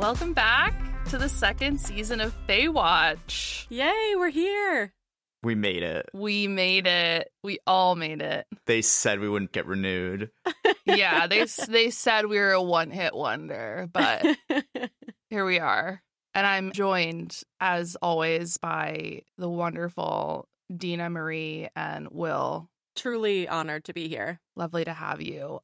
Welcome back to the second season of Faewatch. Yay, we're here. We made it. We made it. We all made it. They said we wouldn't get renewed. Yeah, they they said we were a one-hit wonder, but here we are. And I'm joined as always by the wonderful Dina Marie and Will. Truly honored to be here. Lovely to have you.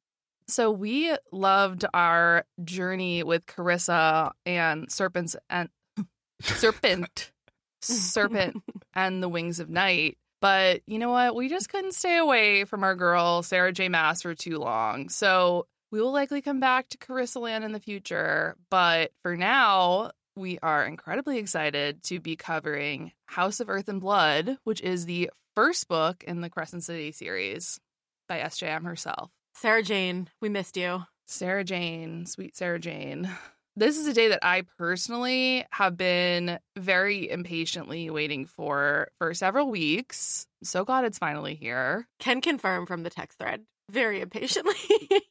So we loved our journey with Carissa and Serpents and Serpent, Serpent and the Wings of Night. But you know what? We just couldn't stay away from our girl Sarah J. Maas for too long. So we will likely come back to Carissa Land in the future. But for now, we are incredibly excited to be covering House of Earth and Blood, which is the first book in the Crescent City series by SJM herself. Sarah Jane, we missed you. Sarah Jane, sweet Sarah Jane. This is a day that I personally have been very impatiently waiting for for several weeks. So glad it's finally here. Can confirm from the text thread very impatiently.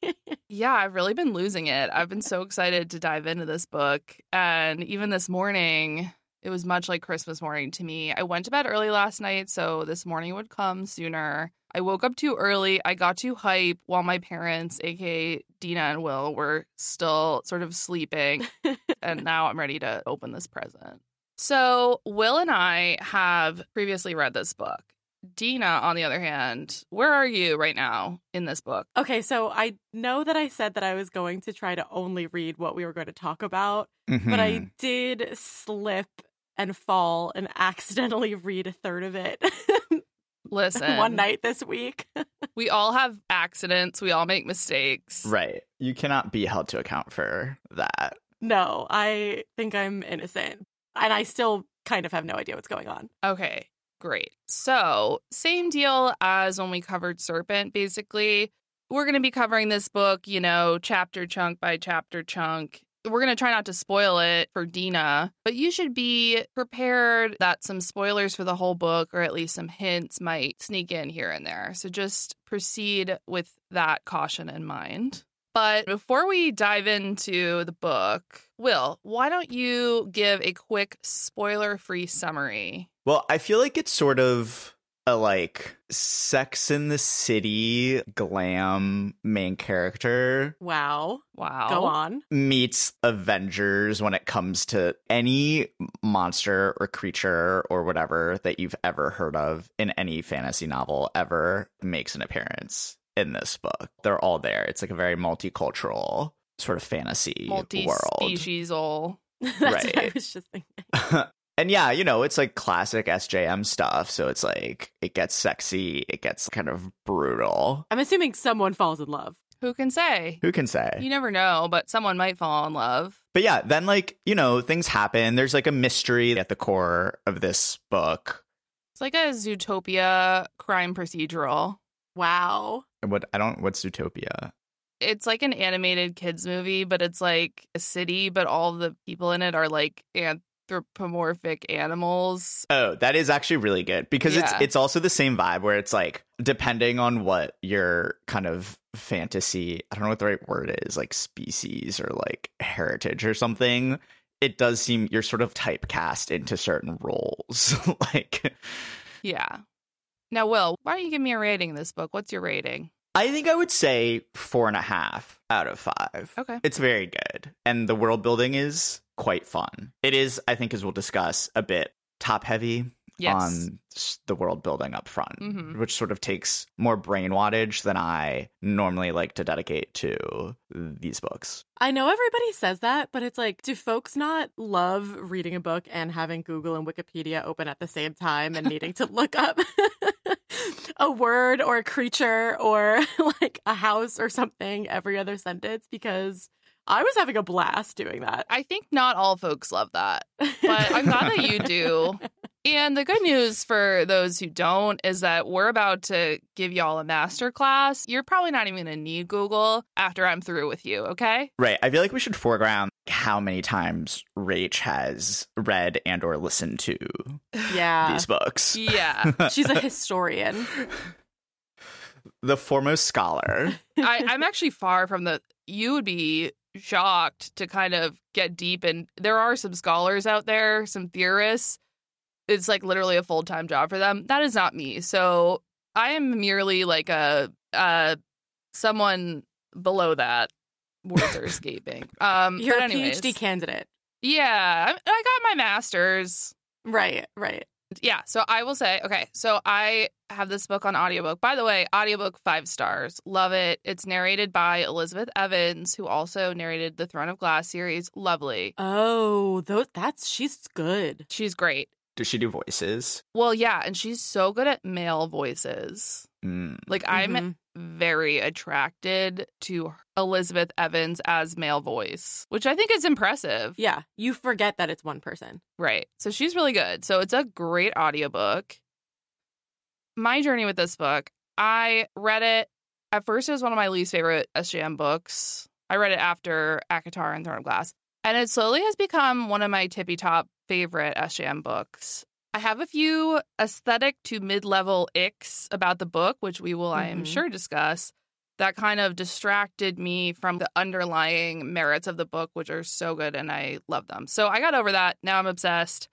Yeah, I've really been losing it. I've been so excited to dive into this book. And even this morning, it was much like Christmas morning to me. I went to bed early last night, so this morning would come sooner. I woke up too early. I got too hype while my parents, aka Dina and Will, were still sort of sleeping. and now I'm ready to open this present. So, Will and I have previously read this book. Dina, on the other hand, where are you right now in this book? okay, so I know that I said that I was going to try to only read what we were going to talk about, but Hmm. I did slip and fall and accidentally read a third of it Listen, one night this week. We all have accidents. We all make mistakes. right. You cannot be held to account for that. No, I think I'm innocent. And I still kind of have no idea what's going on. Okay, great. So, same deal as when we covered Serpent, basically. We're going to be covering this book, you know, chapter chunk by chapter chunk. We're going to try not to spoil it for Dina, but you should be prepared that some spoilers for the whole book, or at least some hints, might sneak in here and there. So just proceed with that caution in mind. But before we dive into the book, Will, why don't you give a quick spoiler free summary? Well, I feel like it's sort of a like sex in the city glam main character Wow. Wow. Go on. meets Avengers when it comes to any monster or creature or whatever that you've ever heard of in any fantasy novel ever makes an appearance in this book. They're all there. It's like a very multicultural sort of fantasy Multi world. speciesal. That's what I was just thinking. and yeah, you know, it's like classic SJM stuff. So it's like it gets sexy, it gets kind of brutal. I'm assuming someone falls in love. Who can say? Who can say? You never know, but someone might fall in love. But yeah, then like, you know, things happen. There's like a mystery at the core of this book. It's like a Zootopia crime procedural. Wow. What I don't what's Zootopia? It's like an animated kids movie, but it's like a city, but all the people in it are like anthropomorphic animals. Oh, that is actually really good because Yeah. it's it's also the same vibe where it's like depending on what your kind of fantasy, I don't know what the right word is, like species or like heritage or something, it does seem you're sort of typecast into certain roles. like Yeah. Now, Will, why don't you give me a rating of this book? What's your rating? I think I would say four and a half out of five. Okay. It's very good. And the world building is quite fun. It is, I think, as we'll discuss, a bit top heavy Yes. on the world building up front, Mhm. which sort of takes more brain wattage than I normally like to dedicate to these books. I know everybody says that, but it's like, do folks not love reading a book and having Google and Wikipedia open at the same time and needing to look up a word or a creature or like a house or something every other sentence? Because I was having a blast doing that. I think not all folks love that, but I'm glad that you do. And the good news for those who don't is that we're about to give y'all a master class. You're probably not even going to need Google after I'm through with you, okay? Right. I feel like we should foreground how many times Rach has read and or listened to yeah. these books. Yeah. She's a historian. the foremost scholar. I, I'm actually far from the. You would be shocked to kind of get deep and there are some scholars out there, some theorists. It's like literally a full-time job for them. That is not me. So I am merely like a uh someone below that. Words are escaping. Um You're a PhD candidate. Yeah, I, I got my master's. Right, right. Yeah, so I will say, okay, so I have this book on audiobook. By the way, audiobook five stars. Love it. It's narrated by Elizabeth Evans, who also narrated the Throne of Glass series. Lovely. Oh, those that's she's good. She's great. Does she do voices? Well, yeah, and she's so good at male voices. Mm. Like I'm Mhm. very attracted to Elizabeth Evans as male voice, which I think is impressive. Yeah, you forget that it's one person. Right. So she's really good. So it's a great audiobook. My journey with this book, I read it. At first, it was one of my least favorite SJM books. I read it after ACOTAR and Throne of Glass. And it slowly has become one of my tippy top favorite SJM books. I have a few aesthetic to mid level icks about the book, which we will, I am mm-hmm. sure, discuss, that kind of distracted me from the underlying merits of the book, which are so good and I love them. So I got over that. Now I'm obsessed.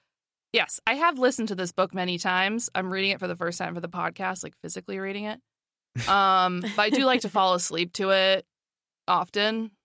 Yes, I have listened to this book many times. I'm reading it for the first time for the podcast, like physically reading it. Um, but I do like to fall asleep to it often.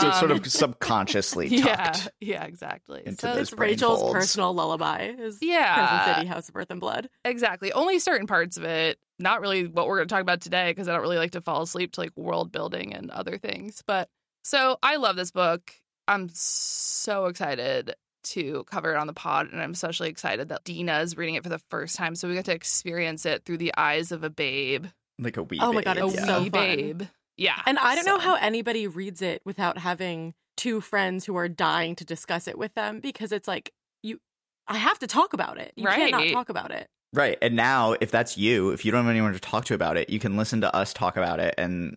So it's sort Um, of subconsciously yeah, tucked. yeah, exactly. into So It's Rachel's folds. personal lullaby is Yeah. Crescent City House of Earth and Blood. Exactly. Only certain parts of it. Not really what we're going to talk about today because I don't really like to fall asleep to like world building and other things. But so I love this book. I'm so excited to cover it on the pod. And I'm especially excited that Dina is reading it for the first time. So we get to experience it through the eyes of a babe. Like a wee Oh my God, babe, A It's yeah. so wee fun. babe. Yeah. And I don't know how anybody reads it without having two friends who are dying to discuss it with them because it's like you I have to talk about it. You can't not talk about it. Right. And now, if that's you, if you don't have anyone to talk to about it, you can listen to us talk about it and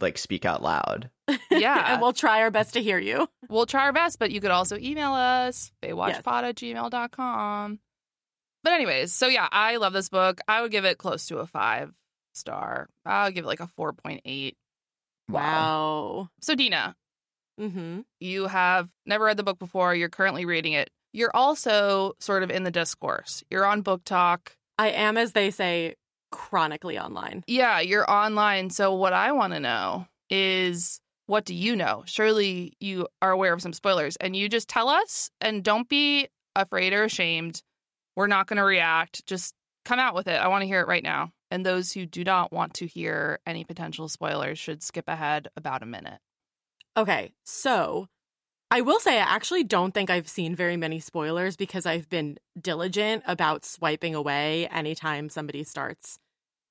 like speak out loud. Yeah. and we'll try our best to hear you. We'll try our best, but you could also email us, faewatchpod at gmail.com. But anyways, so yeah, I love this book. I would give it close to a five star. I'll give it like a 4.8. Wow. So Dina, Mm-hmm. you have never read the book before. You're currently reading it. You're also sort of in the discourse. You're on BookTok. I am, as they say, chronically online. Yeah, you're online. So what I want to know is what do you know? Surely you are aware of some spoilers and you just tell us and don't be afraid or ashamed. We're not going to react. Just come out with it. I want to hear it right now. And those who do not want to hear any potential spoilers should skip ahead about a minute. Okay, so I will say I actually don't think I've seen very many spoilers because I've been diligent about swiping away anytime somebody starts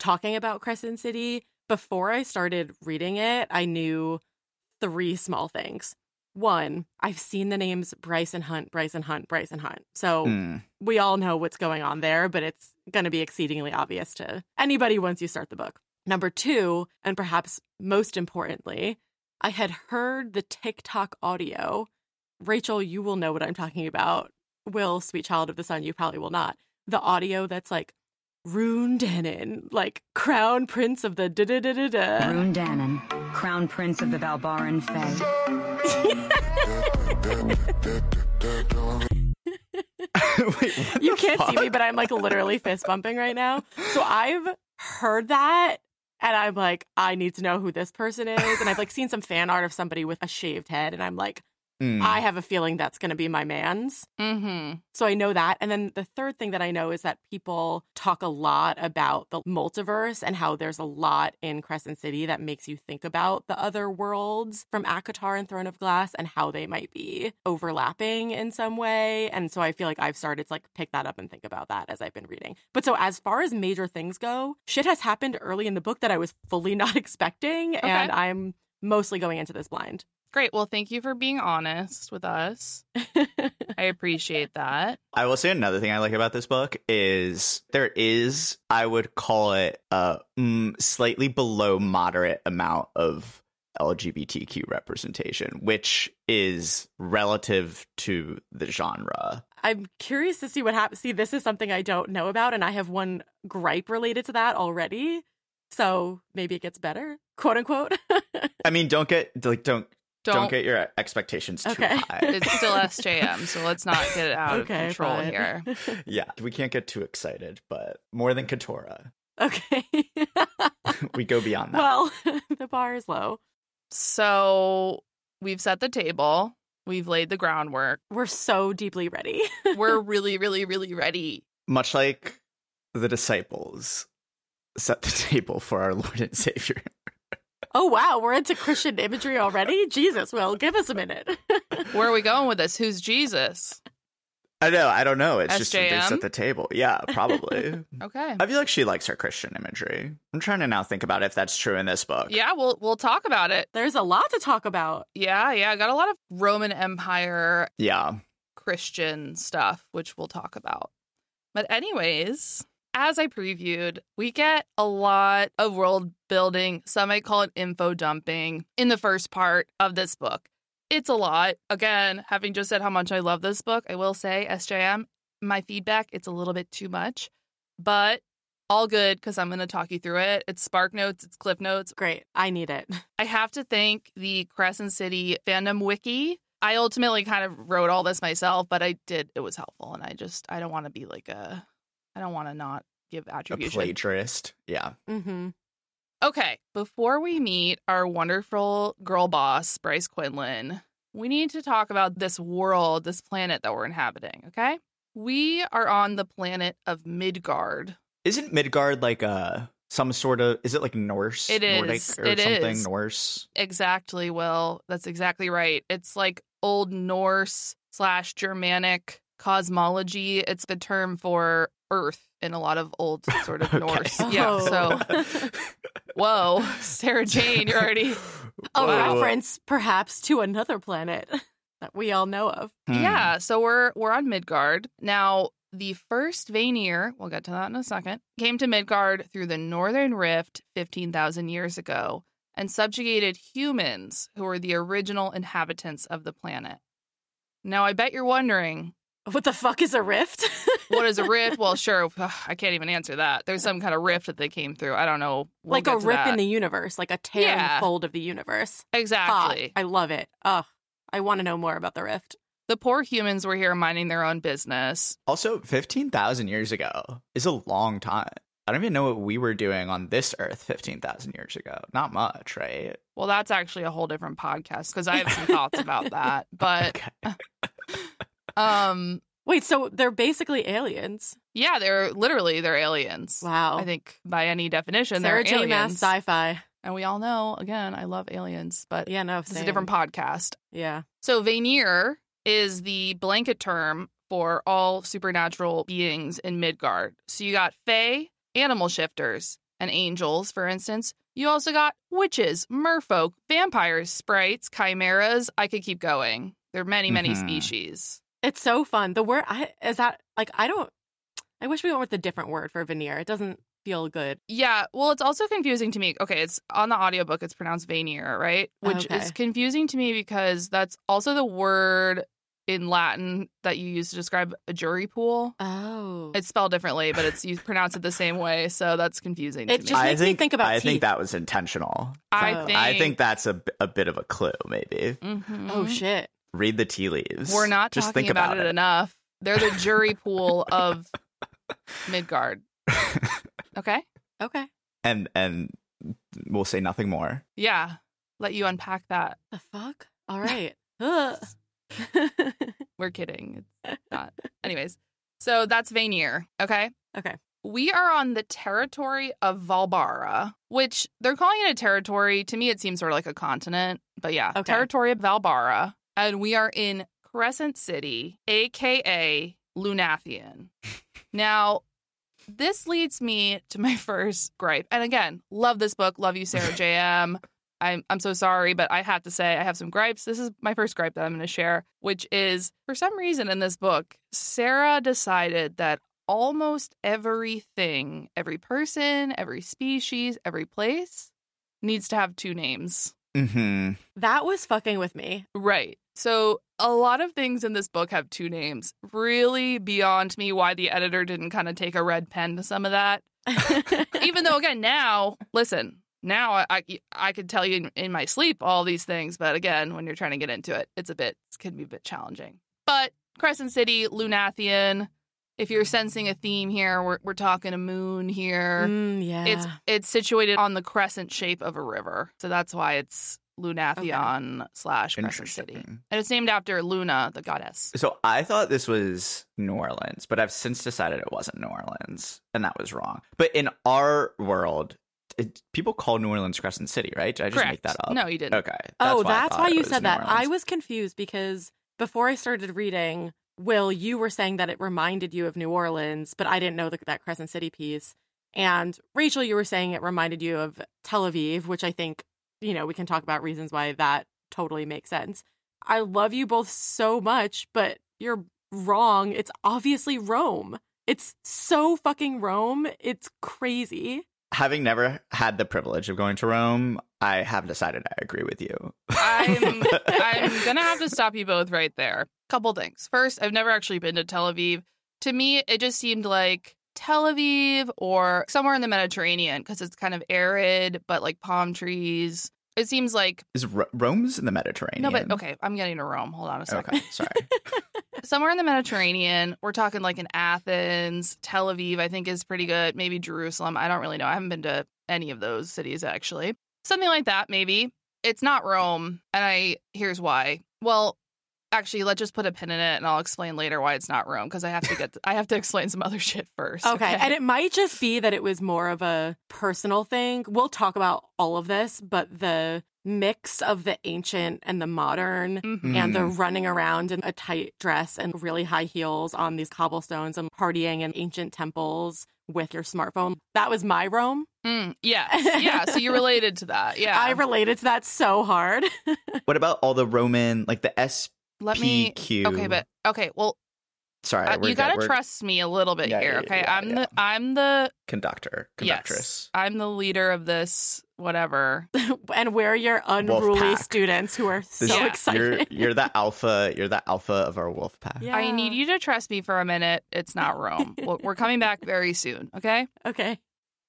talking about Crescent City. Before I started reading it, I knew three small things. One, I've seen the names Bryce and Hunt, Bryce and Hunt, Bryce and Hunt. So Mm. we all know what's going on there, but it's going to be exceedingly obvious to anybody once you start the book. Number two, and perhaps most importantly, I had heard the TikTok audio. Rachel, you will know what I'm talking about. Will, sweet child of the sun, you probably will not. The audio that's like, Ruhn Danaan, like crown prince of the da da da da da. Ruhn Danaan, Crown Prince of the Valbaran Fae. Wait, what you the can't see me, fuck? but I'm like literally fist bumping right now. So I've heard that and I'm like, I need to know who this person is. And I've like seen some fan art of somebody with a shaved head, and I'm like, Mm. I have a feeling that's gonna be my man's. Mm-hmm. So I know that. And then the third thing that I know is that people talk a lot about the multiverse and how there's a lot in Crescent City that makes you think about the other worlds from ACOTAR and Throne of Glass and how they might be overlapping in some way. And so I feel like I've started to like pick that up and think about that as I've been reading. But so as far as major things go, shit has happened early in the book that I was fully not expecting. And I'm mostly going into this blind. Great. Well, thank you for being honest with us. I appreciate that. I will say another thing I like about this book is there is, I would call it a mm, slightly below moderate amount of LGBTQ representation, which is relative to the genre. I'm curious to see what happens. See, this is something I don't know about, and I have one gripe related to that already. So maybe it gets better, quote unquote. I mean, don't get like don't Don't, Don't, get your expectations too Okay. high. it's still SJM, so let's not get it out okay, of control fine. here. yeah, we can't get too excited, but more than ACOTAR, okay. we go beyond that. well, the bar is low. So we've set the table, we've laid the groundwork. We're so deeply ready. We're really, really, really ready. Much like the disciples set the table for our Lord and Savior. Oh wow, we're into Christian imagery already. Jesus, well, give us a minute. Where are we going with this? Who's Jesus? I know, I don't know. It's just that they set the table. Yeah, probably. Okay. I feel like she likes her Christian imagery. I'm trying to now think about if that's true in this book. Yeah, we'll we'll talk about it. There's a lot to talk about. Yeah, yeah. Got a lot of Roman Empire Yeah. Christian stuff, which we'll talk about. But, anyways, as I previewed, we get a lot of world building. Some might call it info dumping in the first part of this book. It's a lot. Again, having just said how much I love this book, I will say, SJM, my feedback, it's a little bit too much, but all good because I'm going to talk you through it. It's Spark Notes, it's Cliff Notes. Great. I need it. I have to thank the Crescent City fandom wiki. I ultimately kind of wrote all this myself, but I did. It was helpful, and I just I don't want to be like a, I don't want to not give attribution. A plagiarist. Yeah. Mm-hmm. Okay, before we meet our wonderful girl boss Bryce Quinlan, we need to talk about this world, this planet that we're inhabiting. Okay, we are on the planet of Midgard. Isn't Midgard like a some sort of is it like Norse? It is. Nordic or It something is. Norse. Exactly, Will. That's exactly right. It's like Old Norse slash Germanic cosmology. It's the term for Earth in a lot of old sort of Okay. Norse. Yeah. So, Oh. whoa, Sarah Jane, you're already. a Whoa. reference, perhaps, to another planet that we all know of. Hmm. Yeah. So we're we're on Midgard now. The first Vanir, we'll get to that in a second, came to Midgard through the Northern Rift 15,000 years ago and subjugated humans who were the original inhabitants of the planet. Now, I bet you're wondering, What the fuck is a rift? what is a rift? Well, sure, I can't even answer that. There's some kind of rift that they came through. I don't know. We'll like a get rip that. in the universe, like a tear in Yeah. the fold of the universe. Exactly. Hot. I love it. Ugh. I want to know more about the rift. The poor humans were here minding their own business. Also, fifteen thousand years ago is a long time. I don't even know what we were doing on this Earth fifteen thousand years ago. Not much, right? Well, that's actually a whole different podcast because I have some thoughts about that. But Okay. um, Wait, so they're basically aliens. yeah, they're literally they're aliens. Wow. I think by any definition, Sarah they're J. Maas aliens. sci-fi. and we all know, again, I love aliens, but Yeah, no, this is a different podcast. Yeah. So Vanir is the blanket term for all supernatural beings in Midgard. So you got fae, animal shifters, and angels, for instance. You also got witches, merfolk, vampires, sprites, chimeras. I could keep going. There are many, many Mhm. species. It's so fun. The word I is that like I don't I wish we went with a different word for veneer. It doesn't feel good. Yeah, well, it's also confusing to me. Okay, it's on the audiobook, it's pronounced veneer, right? Which Okay. is confusing to me because that's also the word in Latin that you use to describe a jury pool. Oh. It's spelled differently, but it's you pronounce it the same way, so that's confusing to It me. just I makes me think think about I think that was intentional. I Oh. think I think that's a, b- a bit of a clue. Maybe Mhm. oh shit. Read the tea leaves. we're not Just talking think about, about, it, enough. They're the jury pool of Midgard. Okay, Okay. and and we'll say nothing more. yeah, let you unpack that. The fuck? All right. We're kidding. It's not. Anyways, so that's Vanir. Okay. okay. We are on the territory of Valbara, which they're calling it a territory. To me, it seems sort of like a continent, but yeah, Okay. territory of Valbara. And we are in Crescent City, aka Lunathion. now, this leads me to my first gripe. And again, love this book. Love you, Sarah JM. I'm I'm so sorry, but I have to say I have some gripes. This is my first gripe that I'm going to share, which is for some reason in this book, Sarah decided that almost everything, every person, every species, every place needs to have two names. hmm That was fucking with me. Right. So a lot of things in this book have two names. Really beyond me why the editor didn't kind of take a red pen to some of that. Even though again now, listen, now I, I I could tell you in, my sleep all these things, but again, when you're trying to get into it, it's a bit it can be a bit challenging. But Crescent City, Lunathion. If you're sensing a theme here, we're we're talking a moon here. Mm, yeah. It's it's situated on the crescent shape of a river, so that's why it's Lunathion slash Crescent City, and it's named after Luna, the goddess. So I thought this was New Orleans, but I've since decided it wasn't New Orleans, and that was wrong. But in our world, it, people call New Orleans Crescent City, right? Did I just Correct. make that up? No, you didn't. Okay. oh, why that's why you said New that. I was confused because before I started reading, Will, you were saying that it reminded you of New Orleans, but I didn't know the, that Crescent City piece. And Rachel, you were saying it reminded you of Tel Aviv, which I think, you know, we can talk about reasons why that totally makes sense. I love you both so much, but you're wrong. It's obviously Rome. It's so fucking Rome. It's crazy. Having never had the privilege of going to Rome, I have decided I agree with you. I'm I'm gonna have to stop you both right there. Couple things. First, I've never actually been to Tel Aviv. To me, it just seemed like Tel Aviv or somewhere in the Mediterranean because it's kind of arid, but like palm trees. It seems like Is Ro- Rome's in the Mediterranean? no, but okay. I'm getting to Rome. Hold on a second. Okay, sorry. Somewhere in the Mediterranean. We're talking like in Athens, Tel Aviv. I think is pretty good. Maybe Jerusalem. I don't really know. I haven't been to any of those cities actually. Something like that, maybe. It's not Rome, and I here's why. Well, actually, let's just put a pin in it, and I'll explain later why it's not Rome because I have to get I have to explain some other shit first. Okay. And it might just be that it was more of a personal thing. We'll talk about all of this, but the mix of the ancient and the modern Mhm. and the Mm. running around in a tight dress and really high heels on these cobblestones and partying in ancient temples with your smartphone. That was my Rome. Mm, yes, yeah. So you related to that, yeah. I related to that so hard. what about all the Roman, like the S? Let me. PQ. Okay, but okay. Well, Sorry, uh, we're you good. gotta We're trust me a little bit Yeah, here. yeah, Okay, yeah, I'm yeah. the I'm the conductor, yes, conductress. I'm the leader of this. Whatever. and we're your unruly pack. students who are so This- Yeah. excited. You're you're the alpha. You're the alpha of our wolf pack. Yeah. I need you to trust me for a minute. It's not Rome. We're- We're coming back very soon. Okay. Okay.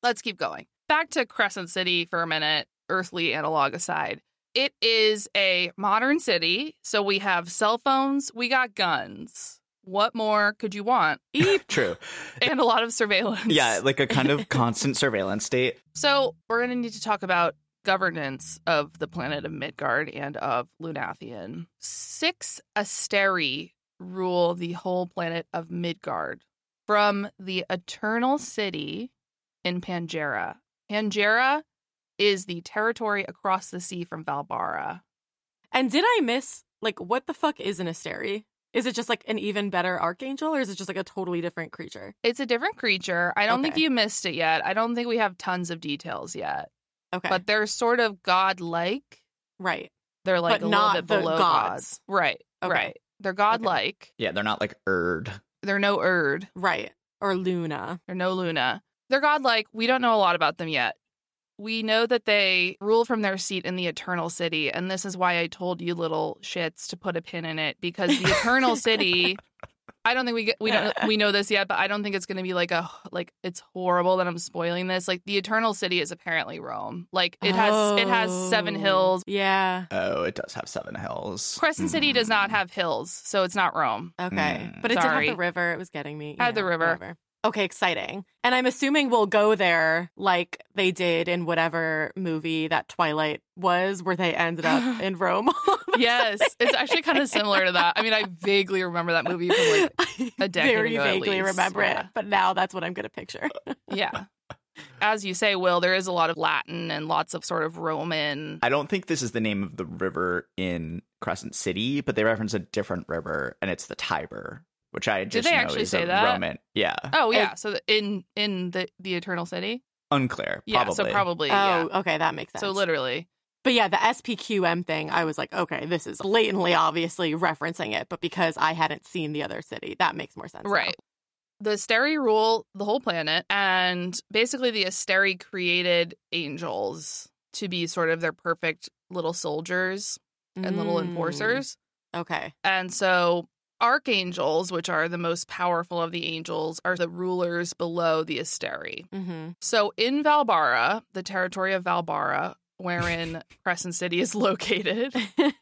let's keep going. Back to Crescent City for a minute, earthly analog aside. It is a modern city, so we have cell phones, we got guns. What more could you want? Eep. True. And a lot of surveillance. Yeah, like a kind of constant surveillance state. So we're going to need to talk about governance of the planet of Midgard and of Lunathion. Six Asteri rule the whole planet of Midgard from the Eternal City in Pangera. Pangera is the territory across the sea from Valbara. And did I miss like what the fuck is an Asteri? Is it just like an even better archangel or is it just like a totally different creature? It's a different creature. I don't think you missed it yet. I don't think we have tons of details yet, Okay. but they're sort of godlike. right. They're like But a not little bit the below gods. gods. Right. Okay. Right. They're godlike. Yeah, they're not like Urd. They're no Urd. Right. Or Luna. They're no Luna. They're godlike. We don't know a lot about them yet. We know that they rule from their seat in the Eternal City, and this is why I told you little shits to put a pin in it because the Eternal City. I don't think we get, we don't we know this yet, but I don't think it's going to be like a like it's horrible that I'm spoiling this. Like the Eternal City is apparently Rome. Like it has it has seven hills. Yeah. Oh, it does have seven hills. Crescent City does not have hills, so it's not Rome. Okay. Mm. But it did Sorry. have the river. It was getting me. you Had the river. whatever. Okay, exciting. And I'm assuming we'll go there like they did in whatever movie that Twilight was, where they ended up in Rome. Yes, it's actually kind of similar to that. I mean, I vaguely remember that movie from like I a decade very ago at vaguely least, remember yeah. it, but now that's what I'm going to picture. Yeah. As you say, Will, there is a lot of Latin and lots of sort of Roman. I don't think this is the name of the river in Crescent City, but they reference a different river, and it's the Tiber, which I just they know actually is say that? Roman. Yeah, Oh yeah, so in in the the Eternal City. unclear. Yeah, so probably oh, yeah. okay, that makes sense. So literally, But yeah, the SPQM thing, I was like, okay, this is blatantly, obviously referencing it, but because I hadn't seen the other city, that makes more sense. now. right. The Asteri rule the whole planet, and basically the Asteri created angels to be sort of their perfect little soldiers and little Mm, enforcers. Okay. And so archangels, which are the most powerful of the angels, are the rulers below the Asteri. Mm-hmm. So in Valbara, the territory of Valbara, wherein Crescent City is located,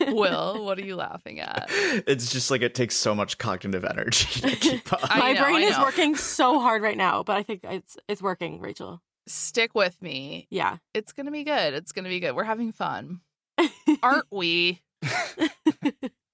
Will, what are you laughing at? It's just like it takes so much cognitive energy to keep up. My know, brain is working so hard right now, but I think it's it's working, Rachel. Stick with me. Yeah. It's going to be good. It's going to be good. We're having fun. Aren't we?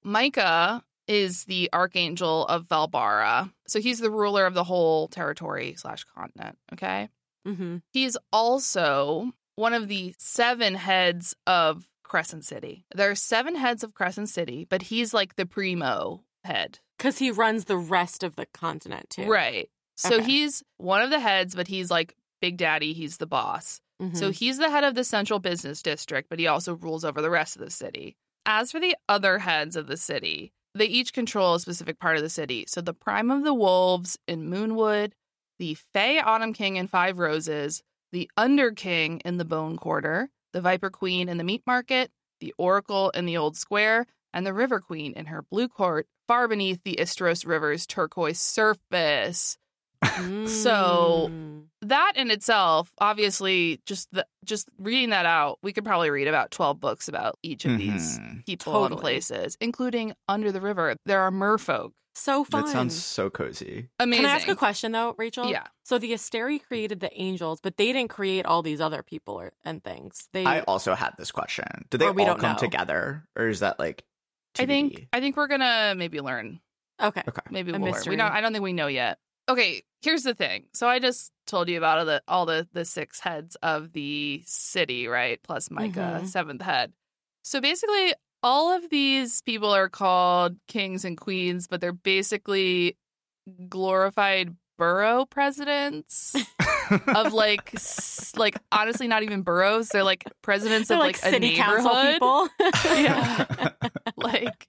Micah is the archangel of Valbara. So he's the ruler of the whole territory slash continent. Okay. mm-hmm. He's also one of the seven heads of Crescent City. There are seven heads of Crescent City, but he's like the primo head. Because he runs the rest of the continent too. Right. So Okay. he's one of the heads, but he's like Big Daddy. He's the boss. Mhm. So he's the head of the central business district, but he also rules over the rest of the city. As for the other heads of the city, they each control a specific part of the city. So the Prime of the Wolves in Moonwood, the Fae Autumn King in Five Roses, the Under King in the Bone Quarter, the Viper Queen in the Meat Market, the Oracle in the Old Square, and the River Queen in her Blue Court, far beneath the Istros River's turquoise surface So- Mm. that in itself obviously just the just reading that out we could probably read about 12 books about each of these Mhm. people and places including under the river there are merfolk so fun. That sounds so cozy. amazing Can I ask a question though, Rachel? yeah So the Asteri created the angels, but they didn't create all these other people or, and things. They I also had this question. Did they we all don't come know. together, or is that like? i think i think we're gonna maybe learn okay. Okay. maybe A we'll learn. we don't i don't think we know yet okay here's the thing so i just told you about all the all the the six heads of the city right plus micah Mhm. seventh head so basically all of these people are called kings and queens but they're basically glorified borough presidents of like s- like honestly not even boroughs they're like presidents They're of like, like, a city council people. Yeah. like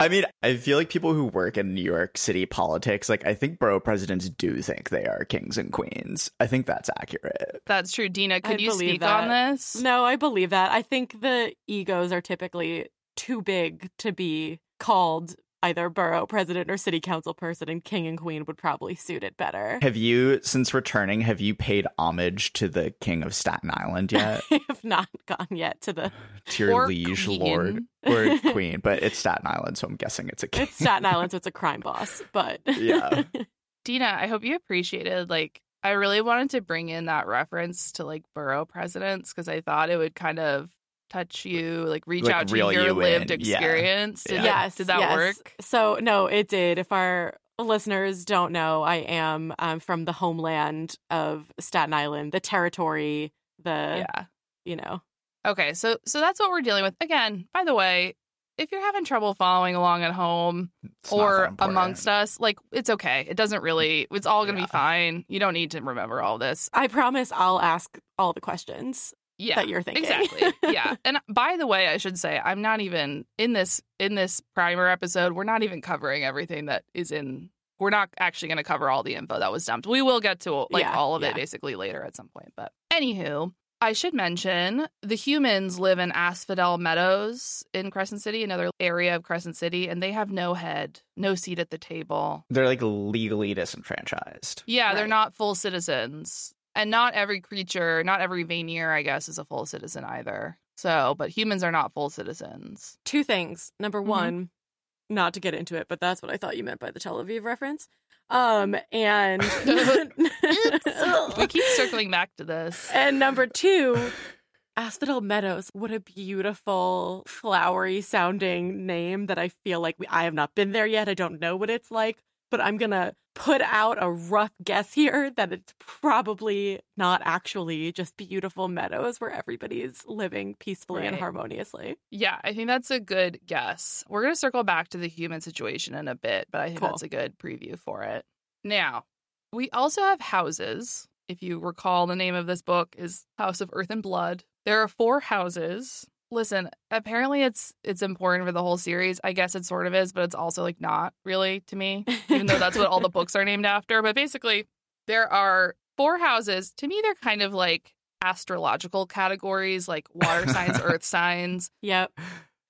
I mean, I feel like people who work in New York City politics, like I think borough presidents do think they are kings and queens. I think that's accurate. that's true dina could I you believe speak on this no, I believe that. I think the egos are typically too big to be called either borough president or city council person, and king and queen would probably suit it better. Have you, since returning, have you paid homage to the king of Staten Island yet? I have not gone yet to the. to your Or liege queen. lord or queen, but it's Staten Island, so I'm guessing it's a king. It's Staten Island, so it's a crime boss. But Yeah. Dina, I hope you appreciated like I really wanted to bring in that reference to like borough presidents because I thought it would kind of touch you, like reach Like, out to your you lived in. Yeah. experience. Did, Yeah. that- yes, did that yes. work? So no, it did. If our listeners don't know, I am um, from the homeland of Staten Island, the territory, the yeah. you know. Okay, so so that's what we're dealing with. Again, by the way, if you're having trouble following along at home It's or amongst us, like it's okay. It doesn't really. It's all gonna Yeah. be fine. You don't need to remember all this. I promise I'll ask all the questions Yeah. that you're thinking. Exactly. yeah. And by the way, I should say I'm not even in this in this primer episode, we're not even covering everything that is in we're not actually going to cover all the info that was dumped. We will get to like Yeah, all of yeah. it basically later at some point. But anywho, I should mention the humans live in Asphodel Meadows in Crescent City, another area of Crescent City, and they have no head, no seat at the table. They're like legally disenfranchised. Yeah, they're not full citizens. And not every creature, not every Vanir, I guess, is a full citizen either. So, but humans are not full citizens. Two things. Number Mhm. one, not to get into it, but that's what I thought you meant by the Tel Aviv reference. Um, and we keep circling back to this. And number two, Asphodel Meadows. What a beautiful, flowery sounding name that I feel like we, I have not been there yet. I don't know what it's like, but I'm going to put out a rough guess here that it's probably not actually just beautiful meadows where everybody's living peacefully and harmoniously. Yeah, I think that's a good guess. We're going to circle back to the human situation in a bit, but I think Cool. that's a good preview for it. Now, we also have houses. If you recall, the name of this book is House of Earth and Blood. There are four houses. Listen, apparently it's it's important for the whole series. I guess it sort of is, but it's also like not really to me, even though that's what all the books are named after. But basically, there are four houses. To me, they're kind of like astrological categories, like water signs, earth signs. Yep.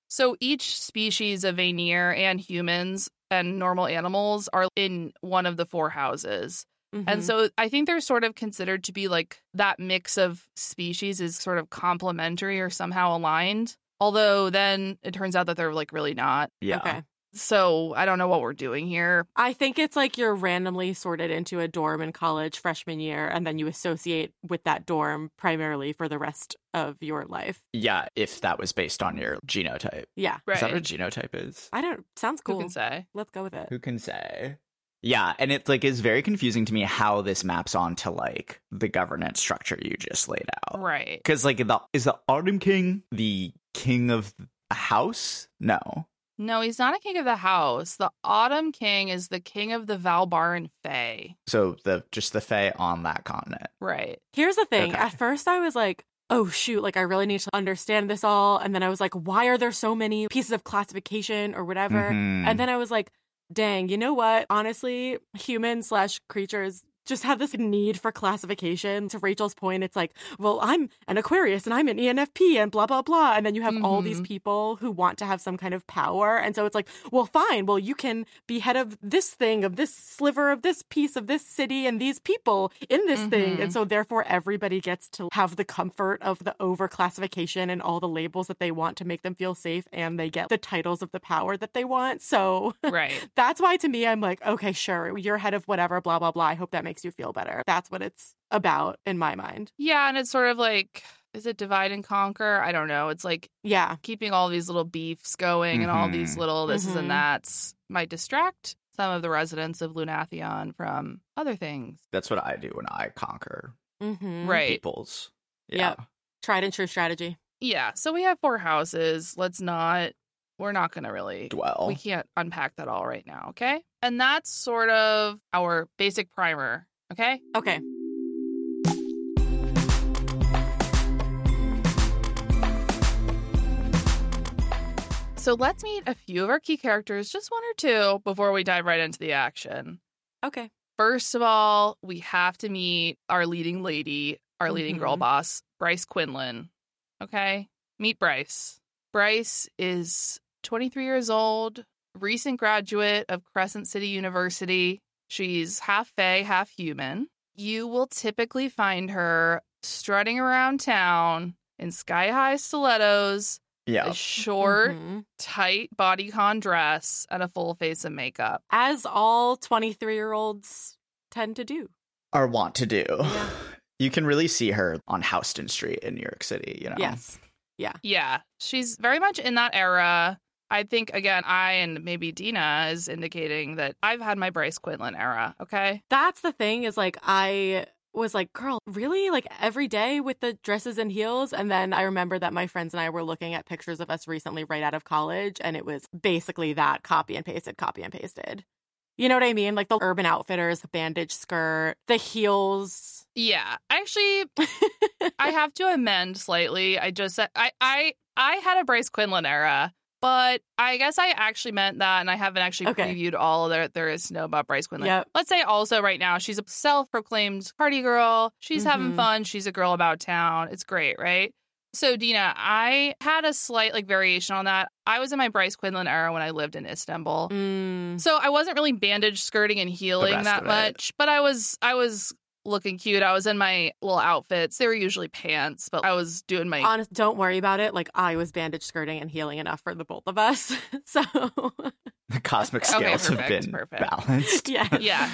So each species of Vanir and humans and normal animals are in one of the four houses. And Mhm. so I think they're sort of considered to be like that mix of species is sort of complementary or somehow aligned. Although then it turns out that they're like really not. Yeah. Okay. So I don't know what we're doing here. I think it's like you're randomly sorted into a dorm in college freshman year, and then you associate with that dorm primarily for the rest of your life. Yeah, if that was based on your genotype. Yeah. Right. Is that what a genotype is? I don't, sounds cool. Who cool. can say? Let's go with it. Who can say? Yeah, and it like is very confusing to me how this maps onto like the governance structure you just laid out. Right. Because like the is the Autumn King the king of a house? No. No, he's not a king of the house. The Autumn King is the king of the Valbaran Fae. So the just the Fae on that continent. Right. Here's the thing. Okay. At first, I was like, oh, shoot, like I really need to understand this all. And then I was like, why are there so many pieces of classification or whatever? Mhm. And then I was like, dang, you know what? Honestly, humans slash creatures just have this need for classification. To Rachel's point, it's like, well, I'm an Aquarius and I'm an ENFP and blah, blah, blah. And then you have all these Mhm. people who want to have some kind of power. And so it's like, well, fine. Well, you can be head of this thing, of this sliver of this piece of this city and these people in this thing. Mhm. And so therefore, everybody gets to have the comfort of the overclassification and all the labels that they want to make them feel safe. And they get the titles of the power that they want. So Right. that's why to me i'm like okay sure you're head of whatever blah blah blah i hope that makes you feel better that's what it's about in my mind yeah, and it's sort of like is it divide and conquer? I don't know. It's like yeah keeping all these little beefs going and all these Mhm. little thises Mhm. and that's might distract some of the residents of Lunathion from other things. That's what I do when I conquer mm-hmm. Right. peoples. Yep. tried and true strategy Yeah. So we have four houses. Let's not we're not gonna really Dwell. we can't unpack that all right now, okay? And that's sort of our basic primer, okay? okay So let's meet a few of our key characters, just one or two, before we dive right into the action. okay First of all, we have to meet our leading lady, our leading girl Mhm. boss, Bryce Quinlan. Okay? Meet Bryce. Bryce is 23 years old, recent graduate of Crescent City University. She's half fae, half human. You will typically find her strutting around town in sky high stilettos, yeah. a short, Mhm. tight bodycon dress, and a full face of makeup. as all 23 year olds tend to do Or want to do. Yeah. You can really see her on Houston Street in New York City, you know. yes Yeah. Yeah, she's very much in that era. I think again, I and maybe Dina is indicating that I've had my Bryce Quinlan era. Okay, that's the thing is like i was like girl really like every day with the dresses and heels and then i remember that my friends and i were looking at pictures of us recently right out of college and it was basically that copy and pasted copy and pasted you know what i mean like the urban outfitters bandage skirt the heels yeah. Actually, I have to amend slightly. I just said I I I had a Bryce Quinlan era. But I guess I actually meant that, and I haven't actually Okay. previewed all that there is to know about Bryce Quinlan. Yep. Let's say also right now, she's a self proclaimed party girl. She's having Mhm. fun. She's a girl about town. It's great, right? So, Dina, I had a slight like variation on that. I was in my Bryce Quinlan era when I lived in Istanbul. Mm. So I wasn't really bandage skirting and healing that much, but I was I was looking cute. I was in my little outfits. They were usually pants, but I was doing my Honest, don't worry about it. Like I was bandage skirting and healing enough for the both of us. so The cosmic Okay, scales have been perfect. balanced. yeah, Yeah.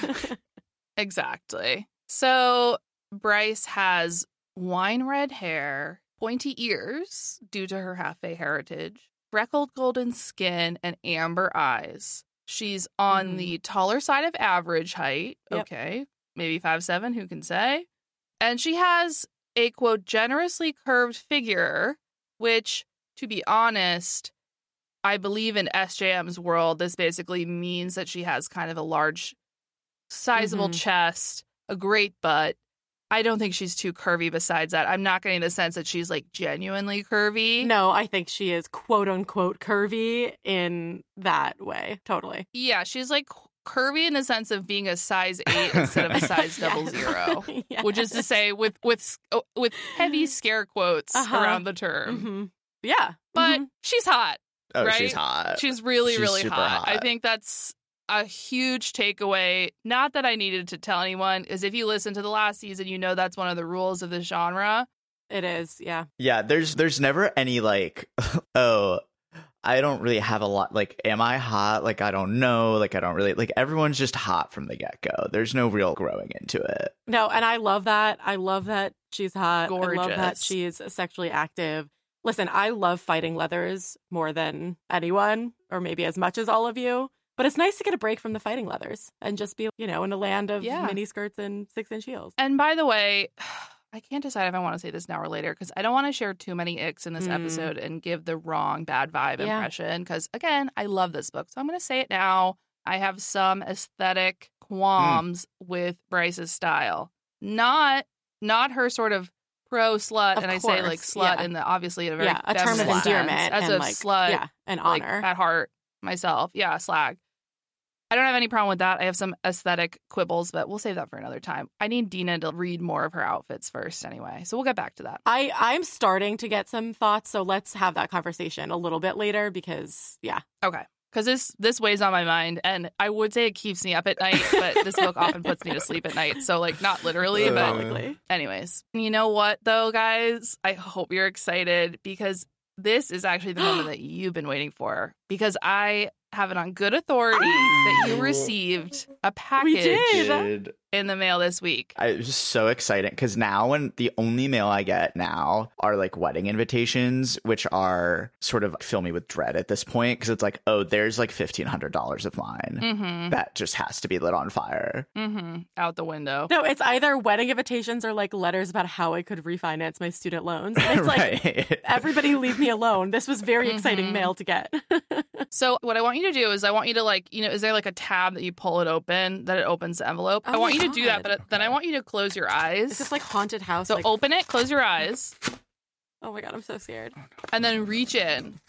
Exactly. So Bryce has wine red hair, pointy ears due to her half a heritage, freckled golden skin, and amber eyes. She's on Mhm. the taller side of average height. Yep. Okay. Maybe five seven, who can say? And she has a quote generously curved figure, which, to be honest, I believe in SJM's world, this basically means that she has kind of a large, sizable Mhm. chest, a great butt. I don't think she's too curvy besides that. I'm not getting the sense that she's like genuinely curvy. No, I think she is quote unquote curvy in that way. Totally. Yeah, she's like curvy in the sense of being a size eight instead of a size double Yes. Which is to say, with with oh, with heavy scare quotes Uh-huh. around the term. Mhm. yeah. But Mhm. she's hot. Oh, right? she's hot. She's really, She's really super hot. I think that's a huge takeaway. Not that I needed to tell anyone, is if you listen to the last season, you know that's one of the rules of the genre. It is, yeah. Yeah, there's there's never any like oh I don't really have a lot like am I hot? Like I don't know. Like I don't really like everyone's just hot from the get-go. There's no real growing into it. No, and I love that. I love that she's hot. I love that she's sexually active. Listen, I love fighting leathers more than anyone, or maybe as much as all of you. But it's nice to get a break from the fighting leathers and just be, you know, in a land of Yeah. mini skirts and six inch heels. And by the way, I can't decide if I want to say this now or later because I don't want to share too many icks in this Mm. episode and give the wrong bad vibe Yeah. impression. Because again, I love this book. So I'm going to say it now. I have some aesthetic qualms with Bryce's style. Not not her sort of pro slut, Of and I say like slut yeah. in the obviously in a very yeah, a term of endearment sense, as and a like slut, yeah, and like honor. at heart myself. Yeah, slag. I don't have any problem with that. I have some aesthetic quibbles, but we'll save that for another time. I need Dina to read more of her outfits first anyway. So we'll get back to that. I I'm starting to get some thoughts, so let's have that conversation a little bit later because yeah, Okay. Because this this weighs on my mind, and I would say it keeps me up at night, but this book often puts me to sleep at night. So like not literally, Uh, but symbolically. anyways. You know what though, guys? I hope you're excited because this is actually the moment that you've been waiting for. Because I have it on good authority that you received a package did. Did- in the mail this week. I it was just so exciting because now when the only mail I get now are like wedding invitations, which are sort of fill me with dread at this point because it's like, oh, there's like fifteen hundred dollars of mine Mm-hmm. that just has to be lit on fire. Mm-hmm. Out the window. No, it's either wedding invitations or like letters about how I could refinance my student loans. And it's like everybody leave me alone. This was very exciting Mhm. mail to get. So what I want you to do is I want you to like, you know, is there like a tab that you pull it open that it opens the envelope? Oh I want my you to do that, but then I want you to close your eyes. It's just like haunted house. so like, open it, close your eyes, oh my god, I'm so scared. and then reach in.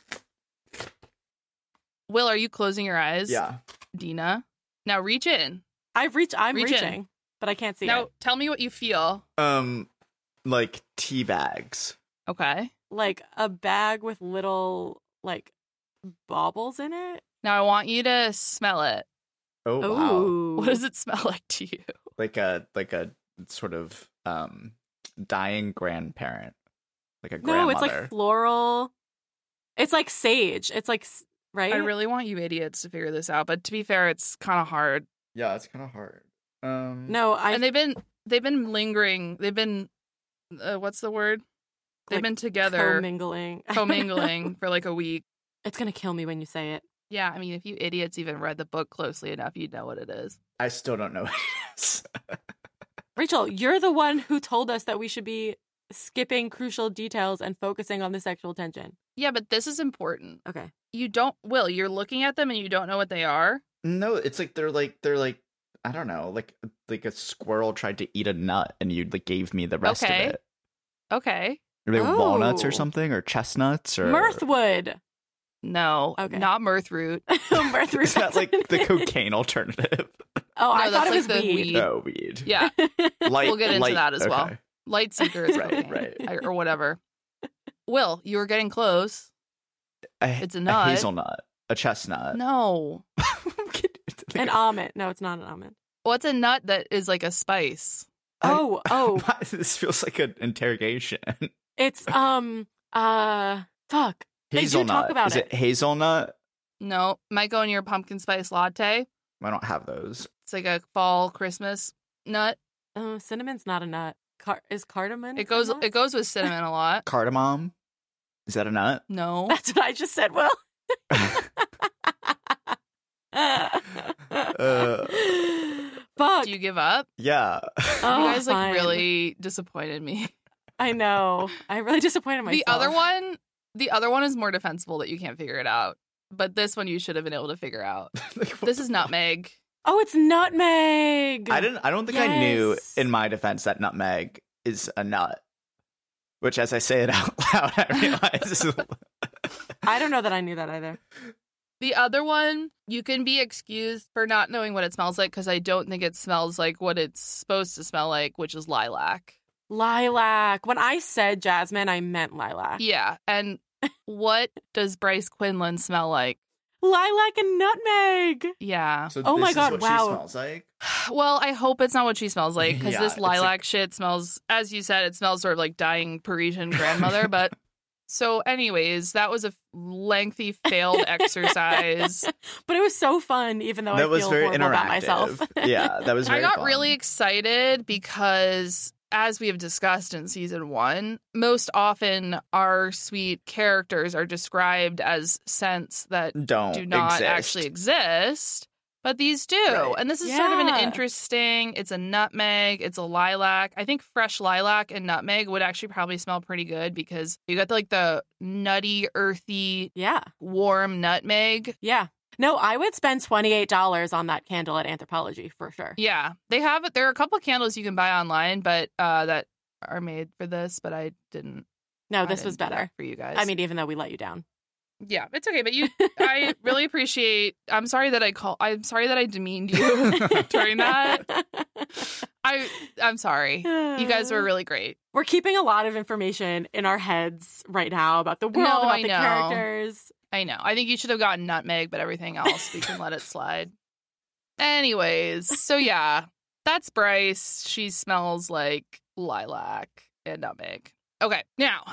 Will, are you closing your eyes? yeah. Dina. Now reach in. I've reached. I'm Reach in. reaching, but I can't see now it. tell me what you feel. Um, like tea bags. Okay. Like a bag with little like baubles in it. Now I want you to smell it. Oh wow. What does it smell like to you? Like a like a sort of um dying grandparent, like a grandmother. No, it's like floral. It's like sage. It's like right. I really want you idiots to figure this out, but to be fair, it's kind of hard. yeah, it's kind of hard. Um, no. I and they've been they've been lingering. They've been uh, what's the word? They've Like, been together mingling, commingling. commingling for like a week. it's gonna kill me when you say it. Yeah, I mean, if you idiots even read the book closely enough, you'd know what it is. I still don't know what it is. Rachel, you're the one who told us that we should be skipping crucial details and focusing on the sexual tension. Yeah, but this is important. Okay. You don't, Will, you're looking at them and you don't know what they are. no, it's like they're like they're like I don't know, like like a squirrel tried to eat a nut and you like gave me the rest Okay. of it. Okay. Are they walnuts Oh. or something or chestnuts or Mirthroot. No, Okay. not mirth root. Mirthroot. Is that like the cocaine alternative? Oh, I thought that's it was the weed. weed. No, weed. Yeah, Light, We'll get into light- that as well. light seeker is Right, cocaine, right. Or whatever. Will, you were getting close. A, It's a nut. hazelnut, a chestnut. No. An almond. No, it's not an almond. What's a nut that is like a spice? I- Oh, oh, this feels like an interrogation. it's um uh fuck. They do Hazelnut. talk about Is it hazelnut? No, might go in your pumpkin spice latte. I don't have those. It's like a fall Christmas nut. Oh, cinnamon's not a nut. Car- is cardamom? It goes it goes with cinnamon a lot. Cardamom. Is that a nut? No. That's what I just said. Well. Uh. Fuck. Do you give up? yeah. Oh, you guys like fine. really disappointed me. I know. I really disappointed myself. The other one, the other one is more defensible that you can't figure it out. But this one you should have been able to figure out. Like, This is nutmeg. Oh, it's nutmeg. I didn't. I don't think I knew in my defense that nutmeg is a nut. Which, as I say it out loud, I realize is I don't know that I knew that either. The other one, you can be excused for not knowing what it smells like because I don't think it smells like what it's supposed to smell like, which is lilac. Lilac. When I said jasmine, I meant lilac. Yeah, and what does Bryce Quinlan smell like? Lilac and nutmeg. Yeah. So Oh my this is God, what wow. She smells like. Well, I hope it's not what she smells like because Yeah, this lilac like- shit smells, as you said, it smells sort of like dying Parisian grandmother. but so, anyways, that was a lengthy failed exercise. But it was so fun, even though I that was feel very horrible about interactive. myself. yeah, that was. I got fun. really excited because, as we have discussed in season one, most often our sweet characters are described as scents that don't do not exist. actually exist. But these do. Right. And this is sort of an interesting, it's a nutmeg, it's a lilac. I think fresh lilac and nutmeg would actually probably smell pretty good because you got the, like the nutty, earthy, yeah. warm nutmeg. Yeah. No, I would spend $28 on that candle at Anthropologie for sure. Yeah. They have it. There are a couple of candles you can buy online, but uh that are made for this, but I didn't. No, I this didn't was better. for you guys. I mean, even though we let you down. yeah, it's okay. But you, I really appreciate. I'm sorry that I call. I'm sorry that I demeaned you during that. I, I'm sorry. You guys were really great. We're keeping a lot of information in our heads right now about the world, No, about I the know. characters. I know. I think you should have gotten nutmeg, but everything else we can let it slide. Anyways, so yeah, that's Bryce. She smells like lilac and nutmeg. Okay, now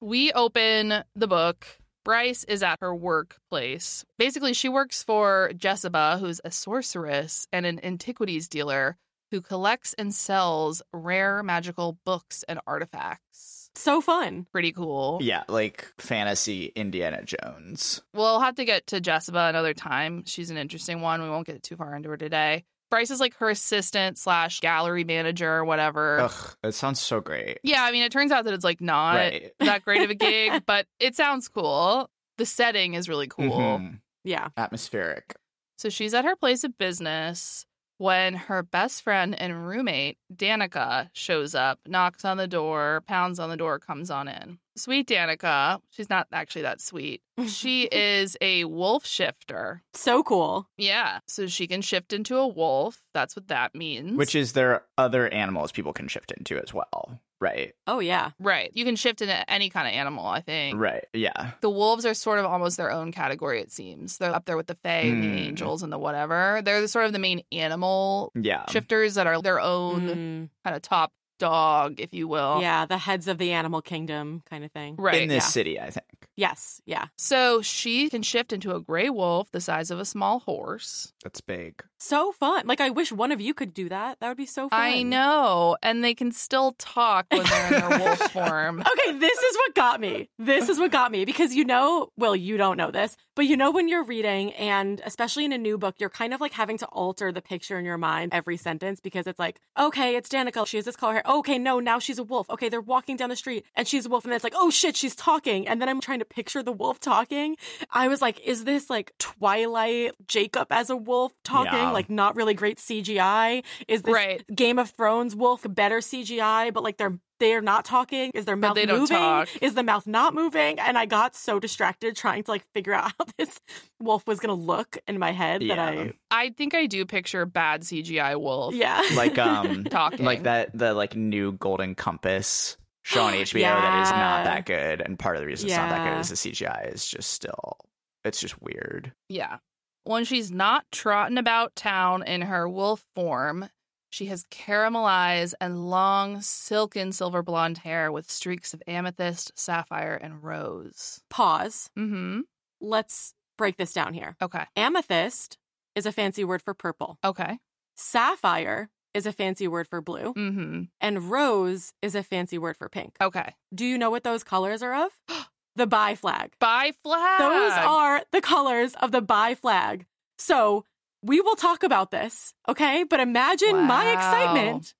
we open the book. Bryce is at her workplace. Basically, she works for Jesiba, who's a sorceress and an antiquities dealer who collects and sells rare magical books and artifacts. So fun. Pretty cool. Yeah, like fantasy Indiana Jones. We'll have to get to Jesiba another time. She's an interesting one. We won't get too far into her today. Bryce is like her assistant slash gallery manager or whatever. Ugh, it sounds so great. Yeah, I mean, it turns out that it's like not right. that great of a gig, but it sounds cool. The setting is really cool. Mhm. Yeah. Atmospheric. So she's at her place of business when her best friend and roommate, Danika, shows up, knocks on the door, pounds on the door, comes on in. Sweet Danika, she's not actually that sweet. She is a wolf shifter. So cool. Yeah. So she can shift into a wolf. That's what that means. Which is there are other animals people can shift into as well. Right. Oh, yeah. right. You can shift into any kind of animal, I think. Right. Yeah. The wolves are sort of almost their own category, it seems. They're up there with the fae and the Mm. angels and the whatever. They're sort of the main animal Yeah. shifters that are their own Mm. kind of top dog, if you will. Yeah, the heads of the animal kingdom kind of thing. Right. In this yeah. city, I think. Yes. Yeah. So she can shift into a gray wolf the size of a small horse. That's big. So fun. Like, I wish one of you could do that. That would be so fun. I know. And they can still talk when they're in their wolf form. Okay, this is what got me. This is what got me because you know, well, you don't know this, but you know, when you're reading, and especially in a new book, you're kind of like having to alter the picture in your mind every sentence because it's like, okay, it's Danika. She has this color hair. Okay, no, now she's a wolf. Okay, they're walking down the street and she's a wolf. And then it's like, oh shit, she's talking. And then I'm trying to picture the wolf talking. I was like, is this like Twilight Jacob as a wolf talking? Yeah. Like, not really great CGI? Is this Right. Game of Thrones wolf better CGI, but like they're they're not talking. Is their mouth they don't moving? talk. Is the mouth not moving? And I got so distracted trying to like figure out how this wolf was gonna look in my head that I I think I do picture bad CGI wolf yeah Like um talking. like that the like new Golden Compass show on HBO that is Yeah. not that good. And part of the reason it's not that good is the CGI is just still it's just weird. Yeah. When she's not trotting about town in her wolf form, she has caramel eyes and long, silken silver blonde hair with streaks of amethyst, sapphire, and rose. pause. Mm-hmm. Let's break this down here. Okay. Amethyst is a fancy word for purple. Okay. Sapphire is a fancy word for blue, Mm-hmm. and rose is a fancy word for pink. Okay. Do you know what those colors are of? the bi flag. Bi flag. Those are the colors of the bi flag. So we will talk about this, okay? But imagine my excitement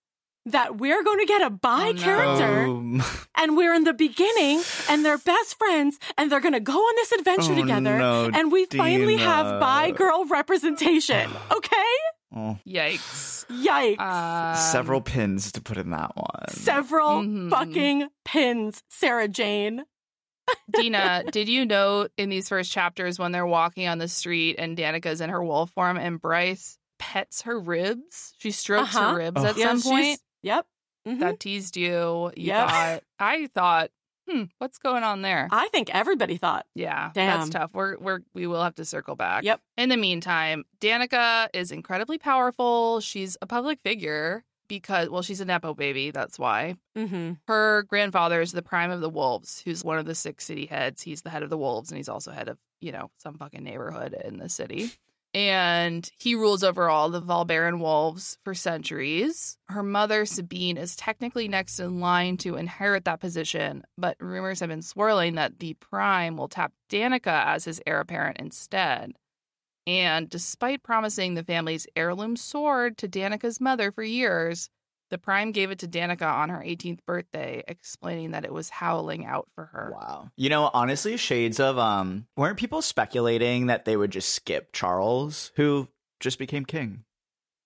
that we're going to get a bi Oh, character Um, and we're in the beginning and they're best friends and they're going to go on this adventure Oh, together no, and we finally have Dina. bi girl representation, okay? oh, Yikes. Yikes. Um, several pins to put in that one. Several Mhm. fucking pins, Sarah Jane. Dina, did you know in these first chapters when they're walking on the street and Danika's in her wolf form and Bryce pets her ribs? She strokes Uh-huh. her ribs Oh. at Yeah, some point. Yep. Mhm. That teased you. You Yep. thought, I thought, hmm, what's going on there? I think everybody thought. Yeah, that's tough. We're we're we will have to circle back. Yep. In the meantime, Danika is incredibly powerful. She's a public figure because well, she's a nepo baby. That's why Mm-hmm. her grandfather is the prime of the wolves, who's one of the six city heads. He's the head of the wolves, and he's also head of you know some fucking neighborhood in the city. And he rules over all the Valbaran wolves for centuries. Her mother, Sabine, is technically next in line to inherit that position, but rumors have been swirling that the Prime will tap Danika as his heir apparent instead. And despite promising the family's heirloom sword to Danika's mother for years, the Prime gave it to Danika on her 18th birthday, explaining that it was howling out for her. Wow. You know, honestly, shades of um weren't people speculating that they would just skip Charles, who just became king?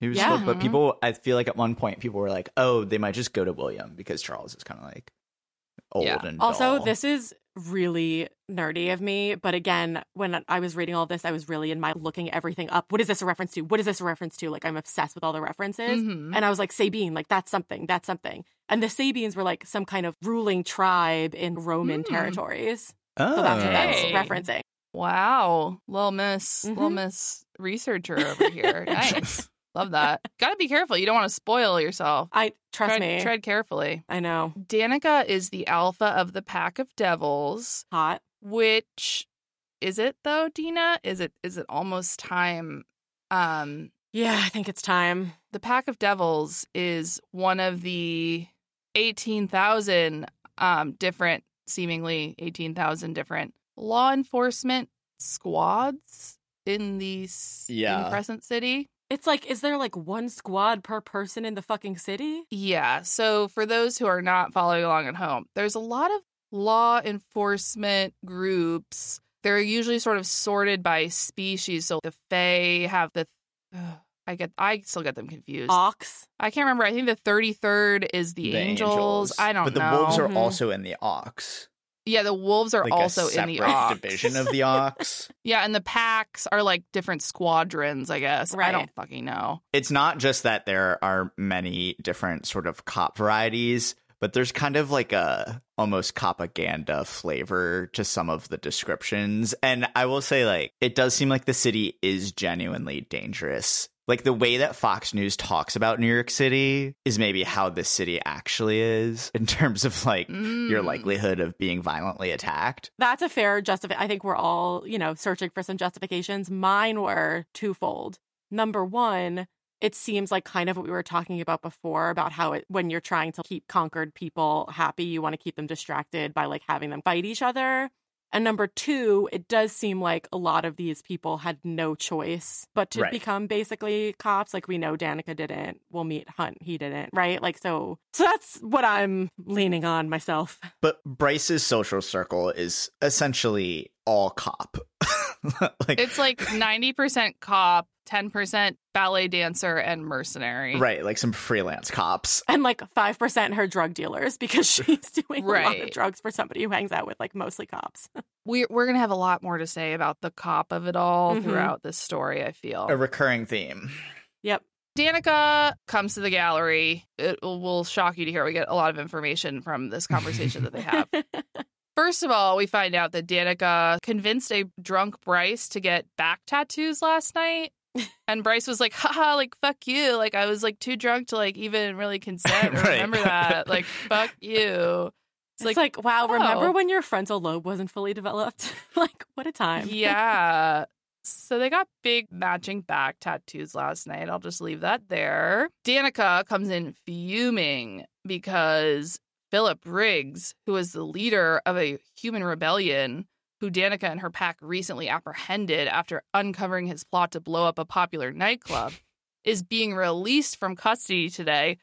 He was Yeah. still, but people I feel like at one point people were like, "Oh, they might just go to William because Charles is kind of like old Yeah. and Also, this is really nerdy of me, but again, when I was reading all this, I was really in my looking everything up. What is this a reference to? What is this a reference to? Like I'm obsessed with all the references. Mhm. And I was like, Sabine, like that's something, that's something. And the Sabines were like some kind of ruling tribe in Roman Mm. territories. oh. So that's what that's Hey. referencing. Wow. Little Miss, little Mhm. Miss researcher over here. nice. Love that. Gotta be careful. You don't want to spoil yourself. I trust tread, me. tread carefully. I know. Danika is the alpha of the pack of devils, Hot. which is it though, Dina? Is it is it almost time? Um Yeah, I think it's time. the pack of devils is one of the 18,000 um different seemingly 18,000 different law enforcement squads in the Yeah. in Crescent City. It's like, is there like one squad per person in the fucking city? Yeah. So for those who are not following along at home, there's a lot of law enforcement groups. They're usually sort of sorted by species. So the Fae have the. ugh, I get. I still get them confused. Aux. I can't remember. I think the 33rd is the, The angels. I don't know. but the know. wolves are Mhm. also in the Aux. Yeah, the wolves are Like a also in the Aux. division of the Aux. Yeah, and the packs are like different squadrons. I guess. I don't fucking know. it's not just that there are many different sort of cop varieties, but there's kind of like a almost propaganda flavor to some of the descriptions. And I will say, like, it does seem like the city is genuinely dangerous. Like the way that Fox News talks about New York City is maybe how the city actually is in terms of like your Mm. likelihood of being violently attacked. That's a fair justification. I think we're all, you know, searching for some justifications. Mine were twofold. Number one, it seems like kind of what we were talking about before about how it, when you're trying to keep conquered people happy, you want to keep them distracted by like having them fight each other. And number two, it does seem like a lot of these people had no choice but to Right. become basically cops. Like we know Danika didn't. We'll meet Hunt. He didn't. Right. Like so. So that's what I'm leaning on myself. But Bryce's social circle is essentially all cop. like It's like 90% cop, 10% ballet dancer, and mercenary. right, like some freelance cops. and like 5% her drug dealers because she's doing a lot of drugs for somebody who hangs out with like mostly cops. We're, we're going to have a lot more to say about the cop of it all Mhm. throughout this story, I feel. A recurring theme. Yep. Danika comes to the gallery. It will shock you to hear we get a lot of information from this conversation that they have. First of all, we find out that Danika convinced a drunk Bryce to get back tattoos last night. And Bryce was like, haha, like, fuck you. Like, I was like too drunk to like even really consent or Right. remember that. Like, fuck you. It's like, like, wow, oh. remember oh. when your frontal lobe wasn't fully developed? like, what a time. Yeah. So they got big matching back tattoos last night. I'll just leave that there. Danika comes in fuming because Philip Briggs, who is the leader of a human rebellion, who Danika and her pack recently apprehended after uncovering his plot to blow up a popular nightclub, is being released from custody today.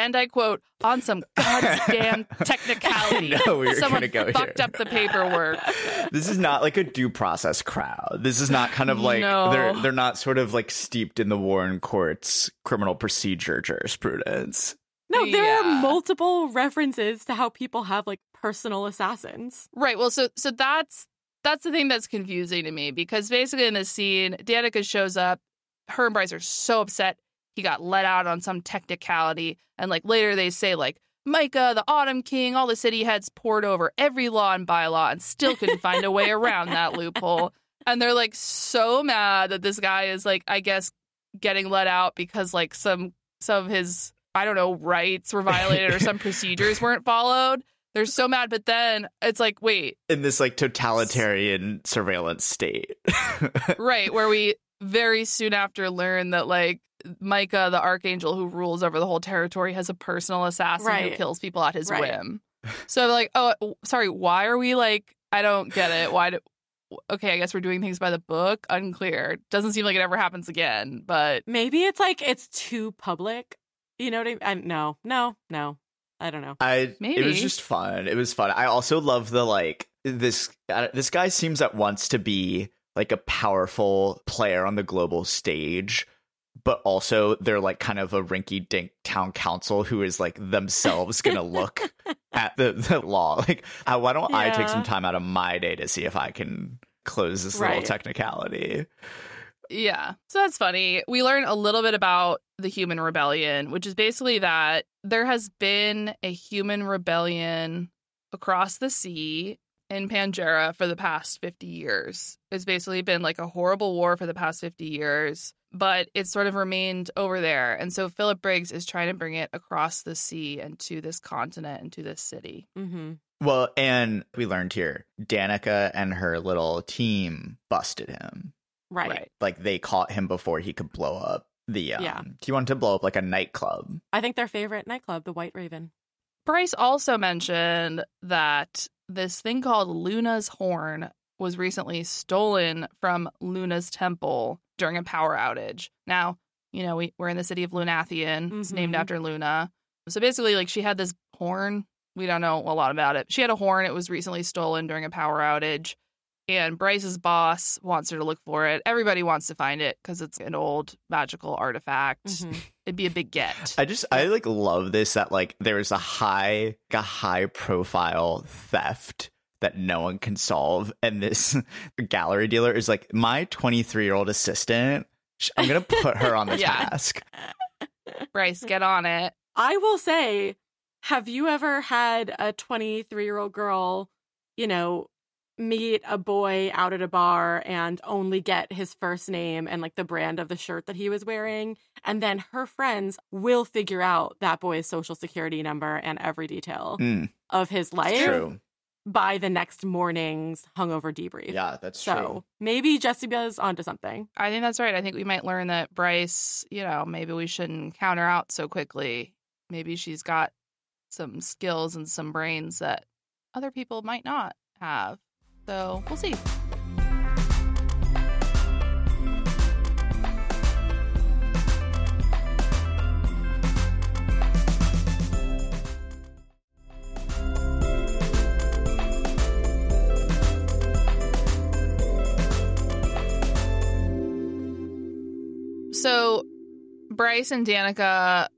And I quote, on some goddamn technicality. Know we were Someone go fucked here. up the paperwork. This is not like a due process crowd. This is not kind of like No. they're they're not sort of like steeped in the Warren Court's criminal procedure jurisprudence. No, there Yeah. are multiple references to how people have like personal assassins. Right. Well, so so that's that's the thing that's confusing to me because basically in this scene, Danika shows up. Her and Bryce are so upset he got let out on some technicality, and like later they say like Micah, the Autumn King, all the city heads poured over every law and bylaw and still couldn't find a way around that loophole. And they're like so mad that this guy is like, I guess, getting let out because like some some of his I don't know rights were violated or some procedures weren't followed. They're so mad, but then it's like, wait, In this like totalitarian surveillance state. right, where we very soon after learn that like Micah, the archangel who rules over the whole territory, has a personal assassin who kills people at his Right. whim. So like, oh, sorry, why are we like? I don't get it. Why do? Okay, I guess we're doing things by the book. Unclear. Doesn't seem like it ever happens again. But Maybe it's like it's too public. You know what I mean? I, no, no, no. I don't know. I it was just fun. It was fun. I also love the like this uh, this guy seems at once to be like a powerful player on the global stage, but also they're like kind of a rinky dink town council who is like themselves gonna look at the, the law. Like, uh, why don't I take some time out of my day to see if I can close this little technicality? Yeah. So that's funny. We learn a little bit about the human rebellion, which is basically that there has been a human rebellion across the sea in Pangera for the past 50 years. It's basically been like a horrible war for the past 50 years, but it's sort of remained over there. And so Philip Briggs is trying to bring it across the sea and to this continent and to this city. hmm Well, and we learned here, Danika and her little team busted him. Right. right. like they caught him before he could blow up the um, Yeah. he wanted to blow up like a nightclub I think their favorite nightclub, the White Raven. Bryce also mentioned that this thing called Luna's Horn was recently stolen from Luna's temple during a power outage. Now, you know, we, we're in the city of Lunathion. It's named Mhm. after Luna. So basically, like, she had this horn. We don't know a lot about it. She had a horn. It was recently stolen during a power outage. And Bryce's boss wants her to look for it. Everybody wants to find it because it's an old magical artifact. Mhm. It'd be a big get. i just i like love this that like there's a high like a high profile theft that no one can solve and this gallery dealer is like my 23 year old assistant i'm gonna put her on the Yeah. task Bryce, get on it. I will say, have you ever had a 23 year old girl, you know, meet a boy out at a bar and only get his first name and like the brand of the shirt that he was wearing? And then her friends will figure out that boy's social security number and every detail Mm, of his life true by the next morning's hungover debrief. yeah that's true. So true maybe Jesiba's onto something. I think that's right. I think we might learn that Bryce, you know, maybe we shouldn't count her out so quickly. Maybe she's got some skills and some brains that other people might not have. So we'll see. So Bryce and Danika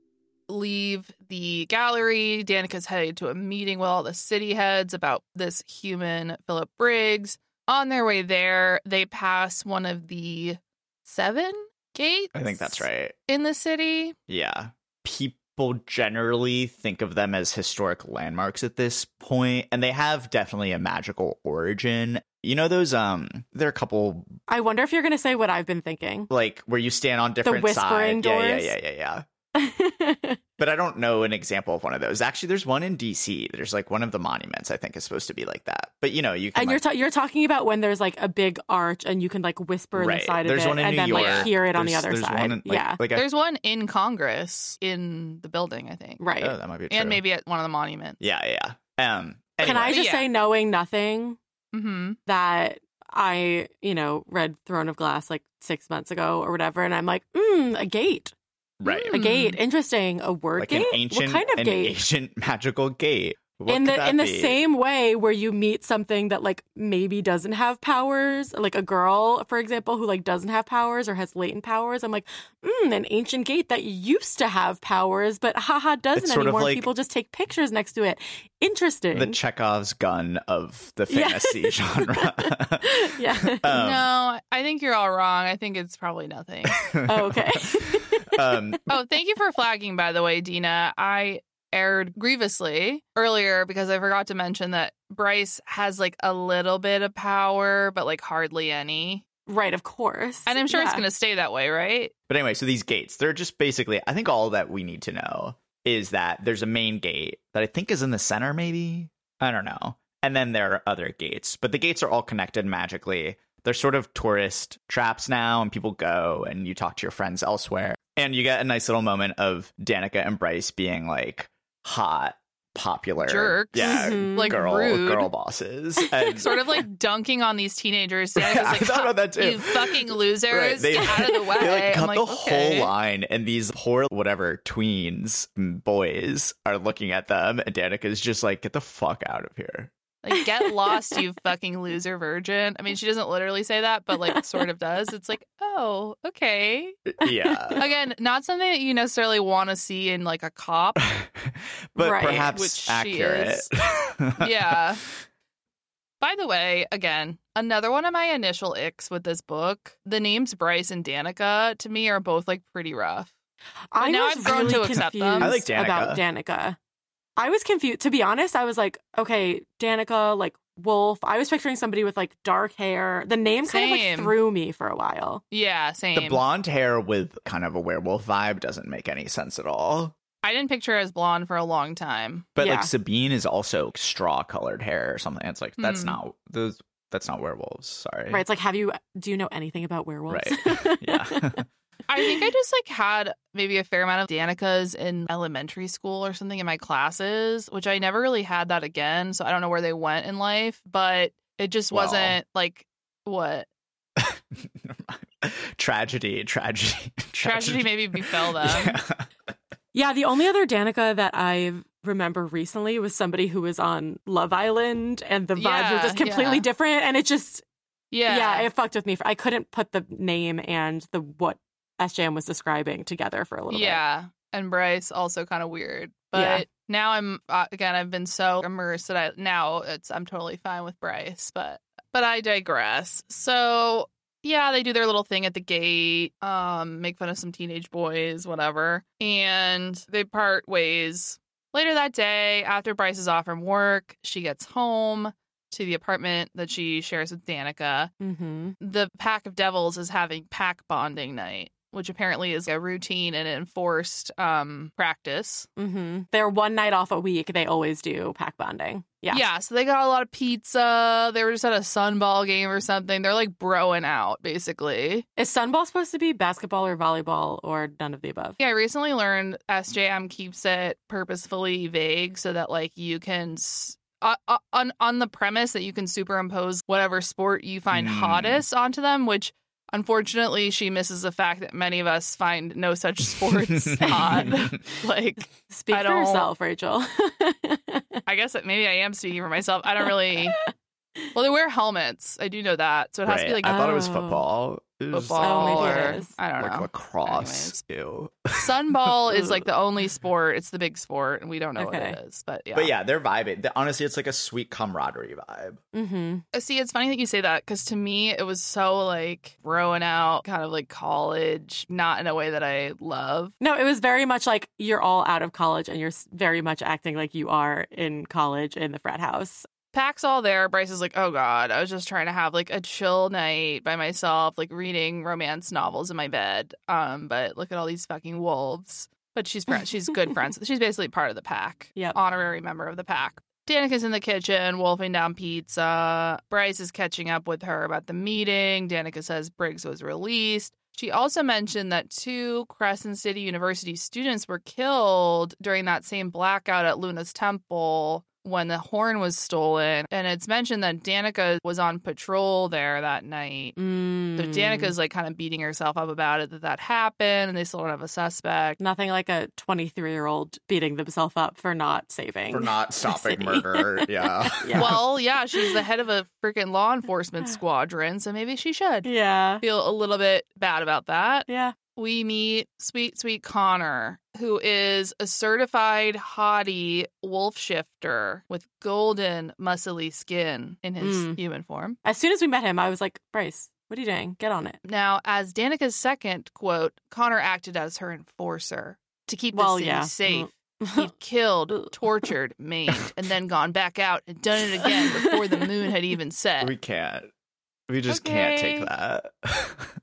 leave the gallery. Danika's headed to a meeting with all the city heads about this human, Philip Briggs. On their way there, they pass one of the seven gates. i think that's right In the city. Yeah. People generally think of them as historic landmarks at this point, and they have definitely a magical origin. You know those um there are a couple I wonder if you're going to say what I've been thinking. like where you stand on different the whispering sides. Yeah, doors? yeah, yeah, yeah, yeah. But I don't know an example of one of those. Actually, there's one in DC. There's like one of the monuments I think is supposed to be like that. But you know, you can and you're like, ta- you're talking about when there's like a big arch and you can like whisper right. the there's of it in and New then York. like hear it on the other side. One in, like, yeah. like I, There's one in Congress in the building, I think. right. oh, that might be true. And maybe at one of the monuments. yeah, yeah. yeah. Um, Can I just Yeah. say knowing nothing Mm-hmm. that I, you know, read Throne of Glass like 6 months ago or whatever and I'm like, "Mm, a gate. Right? A Hmm. gate. Interesting. A word like gate? an ancient, what kind of an gate? ancient magical gate. What in the that in the same way where you meet something that like maybe doesn't have powers, like a girl, for example, who like doesn't have powers or has latent powers. I'm like, mm, an ancient gate that used to have powers, but haha doesn't It's anymore. like- People just take pictures next to it. Interesting. the Chekhov's gun of the Yeah. fantasy genre. yeah. Um, no, I think you're all wrong. I think it's probably nothing. oh, okay. um, oh, thank you for flagging, by the way, Dina. I erred grievously earlier because I forgot to mention that Bryce has like a little bit of power, but like hardly any. Right, of course. And I'm sure it's going to stay that way, right? But anyway, so these gates, they're just basically, I think all that we need to know is that there's a main gate that I think is in the center, maybe? I don't know. And then there are other gates, but the gates are all connected magically. They're sort of tourist traps now, and people go and you talk to your friends elsewhere. And you get a nice little moment of Danika and Bryce being like hot, popular, Jerks. yeah, Mhm. Like girl, rude. girl bosses. And Sort of like dunking on these teenagers. Danika's Yeah, I like, thought about that too. You fucking losers, Right, they- get out of the way. They like cut I'm like, the okay. whole line, and these poor whatever tweens mm, boys are looking at them, and Danika's just like, "Get the fuck out of here." Like, get lost, you fucking loser virgin. I mean, she doesn't literally say that, but like sort of does. It's like, oh, okay. Yeah, Again, not something that you necessarily want to see in like a cop. but Right, perhaps which she accurate. is. Yeah. By the way, again, another one of my initial icks with this book, the names Bryce and Danika to me are both like pretty rough. I now was I've grown really to accept them. confused I like Danika. about Danika. I was confused. To be honest, I was like, okay, Danika, like wolf. I was picturing somebody with like dark hair. The name kind of like threw me for a while. Yeah, same. the blonde hair with kind of a werewolf vibe doesn't make any sense at all. I didn't picture her as blonde for a long time. But Yeah. like Sabine is also straw colored hair or something. It's like that's Hmm. not those. That's not werewolves. Sorry. Right? It's like, have you? Do you know anything about werewolves? Right. Yeah. I think I just like had maybe a fair amount of Danica's in elementary school or something in my classes, which I never really had that again. So I don't know where they went in life, but it just Well. wasn't like what tragedy, tragedy, tragedy maybe befell them. Yeah. Yeah, the only other Danica that I remember recently was somebody who was on Love Island, and the vibes were just completely yeah. different, and it just Yeah. yeah. it fucked with me. I couldn't put the name and the what SJM was describing together for a little bit. Yeah. And Bryce also kind of weird. But Yeah. now I'm uh, again I've been so immersed that I now it's I'm totally fine with Bryce, but but I digress. So yeah, they do their little thing at the gate, um, make fun of some teenage boys, whatever. And they part ways. Later that day, after Bryce is off from work, she gets home to the apartment that she shares with Danika Mm-hmm. the pack of devils is having pack bonding night which apparently is a routine and enforced um practice Mm-hmm. They're one night off a week. They always do pack bonding. Yeah. Yeah. So they got a lot of pizza they were just at a sunball game or something they're like broing out basically Is Sunball supposed to be basketball or volleyball or none of the above? yeah i recently learned sjm keeps it purposefully vague so that like you can s- uh, uh, on on the premise that you can superimpose whatever sport you find Hmm. hottest onto them which unfortunately she misses the fact that many of us find no such sports hot like Speak I for yourself, Rachel. I guess that maybe I am speaking for myself. I don't really. Well, they wear helmets. I do know that, so it has to be like I thought it was Oh. football. It was football Oh, maybe or. I don't know. like know. lacrosse. Ew. Sunball is like the only sport. It's the big sport, and we don't know what it is. But yeah, But yeah, they're vibing. The- Honestly, it's like a sweet camaraderie vibe. mm-hmm. Uh, See, it's funny that you say that because to me it was so like throwing out, kind of like college, not in a way that I love. No, it was very much like you're all out of college and you're very much acting like you are in college in the frat house. Pack's all there. Bryce is like, oh god, I was just trying to have like a chill night by myself, like reading romance novels in my bed. Um, but look at all these fucking wolves. But she's fri- she's good friends. She's basically part of the pack. Yep. honorary member of the pack. Danika's in the kitchen wolfing down pizza. Bryce is catching up with her about the meeting. Danika says Briggs was released. She also mentioned that two Crescent City University students were killed during that same blackout at Luna's temple when the horn was stolen. And it's mentioned that Danika was on patrol there that night. Mm. So Danika's like kind of beating herself up about it that that happened and they still don't have a suspect. Nothing like a 23 year old beating themselves up for not saving. For not stopping murder. Yeah. Yeah. Well, yeah, she's the head of a freaking law enforcement squadron, so maybe she should yeah. feel a little bit bad about that. Yeah. We meet sweet, sweet Connor, who is a certified hottie wolf shifter with golden, muscly skin in his Mm. human form. As soon as we met him, I was like, Bryce, what are you doing? Get on it. Now, as Danika's second quote, Connor acted as her enforcer to keep the Well, city yeah. safe. He'd killed, tortured, maimed, and then gone back out and done it again before the moon had even set. We can't. We just can't take that.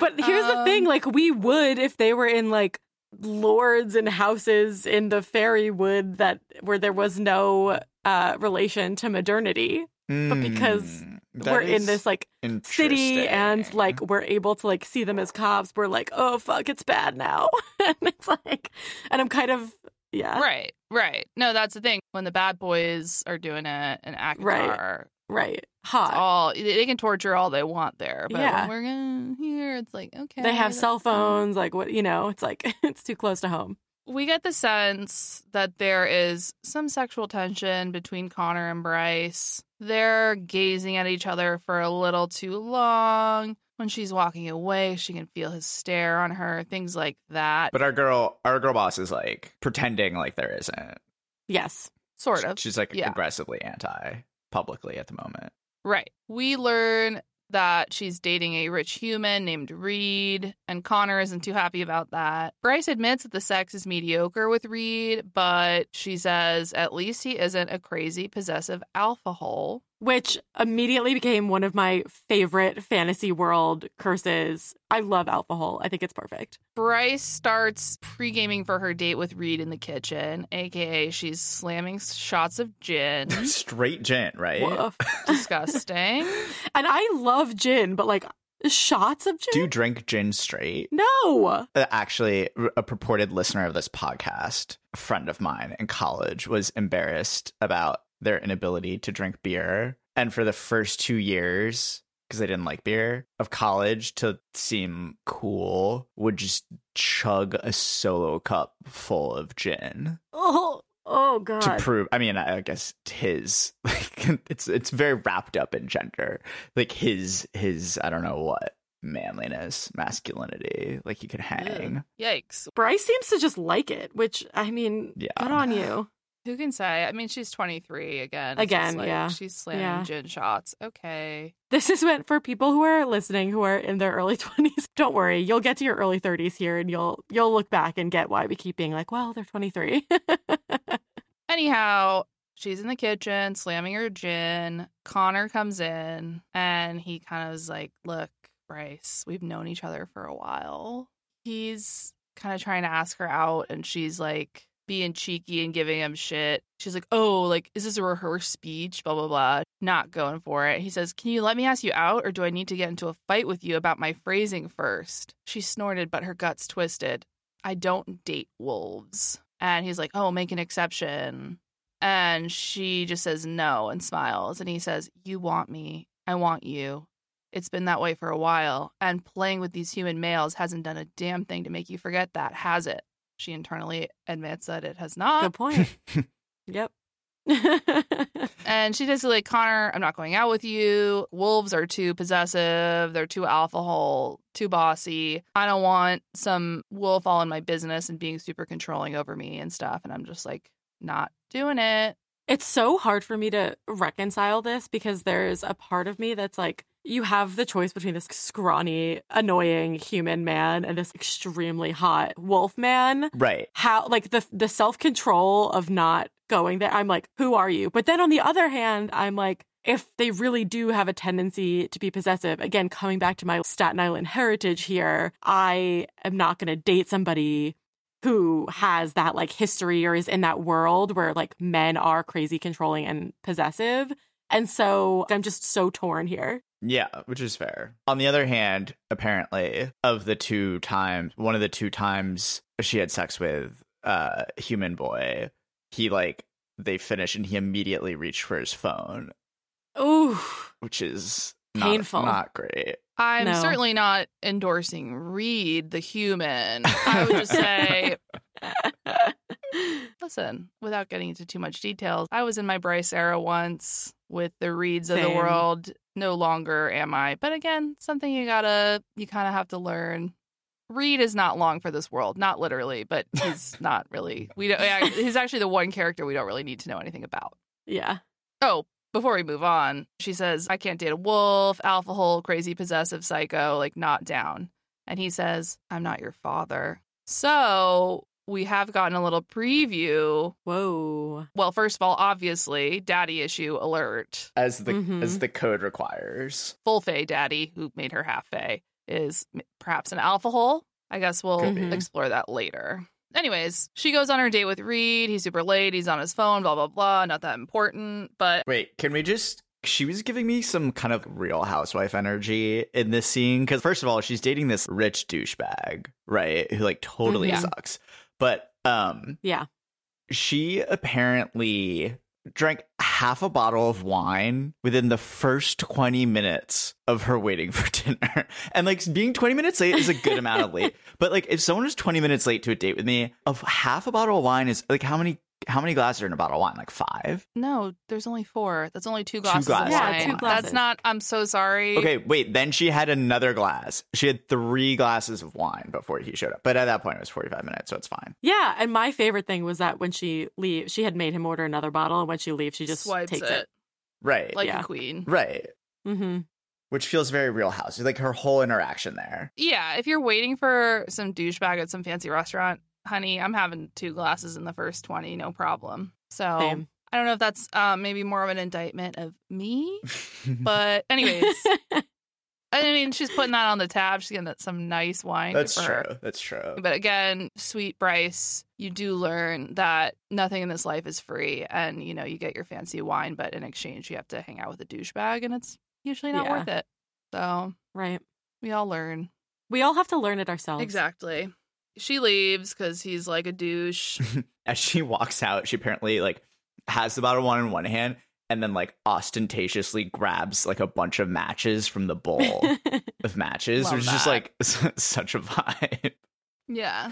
But here's the thing: Um, like we would if they were in like lords and houses in the fairy wood that where there was no uh relation to modernity. But because Mm, we're in this like city and like we're able to like see them as cops, we're like, oh fuck, it's bad now. and it's like and I'm kind of yeah. Right, right. No, that's the thing. When the bad boys are doing it and ACOTAR, Right. Right. It's Hot. all they they can torture all they want there. But Yeah. when we're gonna here, it's like okay. they have that's cell fine. phones, like what you know, it's like it's too close to home. We get the sense that there is some sexual tension between Connor and Bryce. They're gazing at each other for a little too long. When she's walking away, she can feel his stare on her, things like that. But our girl, our girl boss is like pretending like there isn't. Yes. sort of. She's like yeah. aggressively anti publicly at the moment. Right. We learn that she's dating a rich human named Reid, and Connor isn't too happy about that. Bryce admits that the sex is mediocre with Reid, but she says at least he isn't a crazy, possessive alpha hole. Which immediately became one of my favorite fantasy world curses. I love alpha hole. I think it's perfect. Bryce starts pre gaming for her date with Reid in the kitchen, aka she's slamming shots of gin. Straight gin, right? Woof. Disgusting. And I love gin, but like shots of gin? Do you drink gin straight? no. Uh, Actually, a purported listener of this podcast, a friend of mine in college, was embarrassed about their inability to drink beer. And for the first two years, because they didn't like beer, of college to seem cool, would just chug a solo cup full of gin Oh, oh god. to prove. I mean, I guess his like it's it's very wrapped up in gender, like his his I don't know what manliness, masculinity, like he could hang. Yikes. Bryce seems to just like it, which I mean, Yeah. good on you. Who can say? I mean, she's 23 again. Again, like, yeah. She's slamming Yeah. gin shots. Okay. This is meant for people who are listening who are in their early 20s. Don't worry, you'll get to your early 30s here and you'll you'll look back and get why we keep being like, well, they're 23. Anyhow, she's in the kitchen slamming her gin. Connor comes in and he kind of is like, Look, Bryce, we've known each other for a while. He's kind of trying to ask her out and she's like being cheeky and giving him shit. She's like, Oh, like, is this a rehearsed speech? Blah, blah, blah. Not going for it. He says, Can you let me ask you out or do I need to get into a fight with you about my phrasing first? She snorted, but her guts twisted. I don't date wolves. And he's like, Oh, make an exception. And she just says no and smiles. And he says, You want me. I want you. It's been that way for a while. And playing with these human males hasn't done a damn thing to make you forget that, has it? She internally admits that it has not. Good point. yep. And she just like, Connor, I'm not going out with you. Wolves are too possessive. They're too alpha hole, too bossy. I don't want some wolf all in my business and being super controlling over me and stuff. And I'm just like, not doing it. It's so hard for me to reconcile this because there's a part of me that's like, you have the choice between this scrawny, annoying human man and this extremely hot wolf man. Right. How, like, the, the self control of not going there. I'm like, who are you? But then on the other hand, I'm like, if they really do have a tendency to be possessive, again, coming back to my Staten Island heritage here, I am not going to date somebody who has that like history or is in that world where like men are crazy controlling and possessive. And so I'm just so torn here. Yeah, which is fair. On the other hand, apparently, of the two times, one of the two times she had sex with uh human boy, he like they finished and he immediately reached for his phone, Ooh. which is not, Painful. not great. I'm No. certainly not endorsing Reid, the human. I would just say, listen, without getting into too much details, I was in my Bryce era once with the Reids of the world. No longer am I. But again, something you gotta, you kind of have to learn. Reid is not long for this world, not literally, but he's not really. We don't. yeah, He's actually the one character we don't really need to know anything about. yeah. Oh, before we move on, she says, I can't date a wolf, alpha hole, crazy, possessive psycho, like not down. And he says, I'm not your father. So we have gotten a little preview. Whoa. Well, first of all, obviously, daddy issue alert. as the Mhm. as the code requires. Full Fae daddy, who made her half Fae, is perhaps an alpha hole. I guess we'll explore that later. Anyways, she goes on her date with Reid. He's super late. He's on his phone, blah, blah, blah. Not that important. But Wait, can we just? She was giving me some kind of Real Housewife energy in this scene because first of all, she's dating this rich douchebag, right? Who like totally Mhm. sucks. But um, Yeah. she apparently drank half a bottle of wine within the first 20 minutes of her waiting for dinner. And like being 20 minutes late is a good amount of late. But like if someone was 20 minutes late to a date with me, of half a bottle of wine is like how many how many glasses are in a bottle of wine? Like 5? no, there's only four. That's only two glasses glasses. of Yeah, two glasses. That's not, I'm so sorry. Okay, wait, then she had another glass. She had 3 glasses of wine before he showed up. But at that point it was 45 minutes, so it's fine. Yeah. And my favorite thing was that when she leaves, she had made him order another bottle. And when she leaves, she just Swipes takes it, it. Right. like Yeah. a queen. right. Mm-hmm. Which feels very real house. Like her whole interaction there. Yeah, if you're waiting for some douchebag at some fancy restaurant, honey, I'm having two glasses in the first 20, no problem. So Same. I don't know if that's um, maybe more of an indictment of me, but anyways, I mean, she's putting that on the tab. She's getting that some nice wine. That's for her. true. That's true. But again, sweet Bryce, you do learn that nothing in this life is free, and you know you get your fancy wine, but in exchange you have to hang out with a douchebag, and it's usually not Yeah. worth it. So right. we all learn. We all have to learn it ourselves. Exactly. She leaves because he's like a douche. As she walks out, she apparently like has the bottle of wine in one hand and then like ostentatiously grabs like a bunch of matches from the bowl of matches, Love which is just like such a vibe. yeah.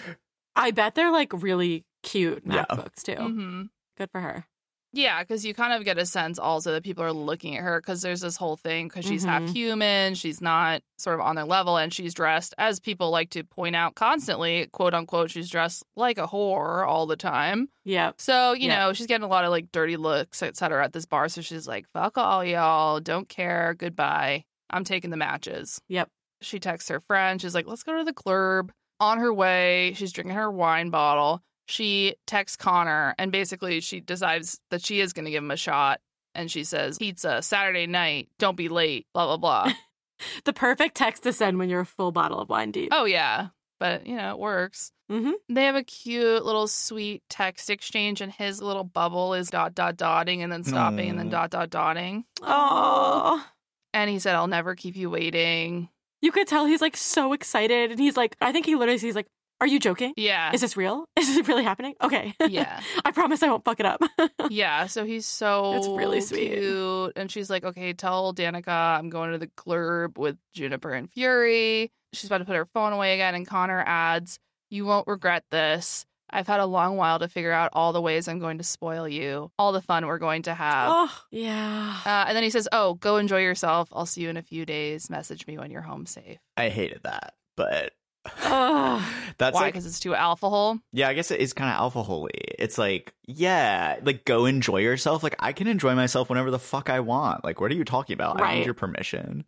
I bet they're like really cute Yeah. matchbooks too. hmm Good for her. Yeah, because you kind of get a sense also that people are looking at her because there's this whole thing because she's half Mhm. human, she's not sort of on their level, and she's dressed, as people like to point out constantly, quote unquote, she's dressed like a whore all the time. Yeah. So, you Yeah. know, she's getting a lot of like dirty looks, et cetera, at this bar. So she's like, fuck all y'all, don't care, goodbye. I'm taking the matches. Yep. She texts her friend. She's like, let's go to the club. On her way, she's drinking her wine bottle. She texts Connor and basically she decides that she is going to give him a shot. And she says, pizza, Saturday night, don't be late, blah, blah, blah. The perfect text to send when you're a full bottle of wine deep. oh, yeah. But, you know, it works. Mm-hmm. They have a cute little sweet text exchange, and his little bubble is dot, dot, dotting and then stopping and then dot, dot, dotting. Oh. And he said, I'll never keep you waiting. You could tell he's like so excited. And he's like, I think he literally he's like, Are you joking? Yeah. Is this real? Is this really happening? Okay. Yeah. I promise I won't fuck it up. Yeah, so he's so It's really sweet. cute. And she's like, okay, tell Danika I'm going to the glurb with Juniper and Fury. She's about to put her phone away again, and Connor adds, You won't regret this. I've had a long while to figure out all the ways I'm going to spoil you, all the fun we're going to have. oh, yeah. Uh, and then he says, Oh, go enjoy yourself. I'll see you in a few days. Message me when you're home safe. I hated that, but Ugh. that's Why? like Because it's too alpha hole. yeah, I guess it is kind of alpha holy. It's like yeah, like go enjoy yourself. Like I can enjoy myself whenever the fuck I want. Like what are you talking about? I need your permission.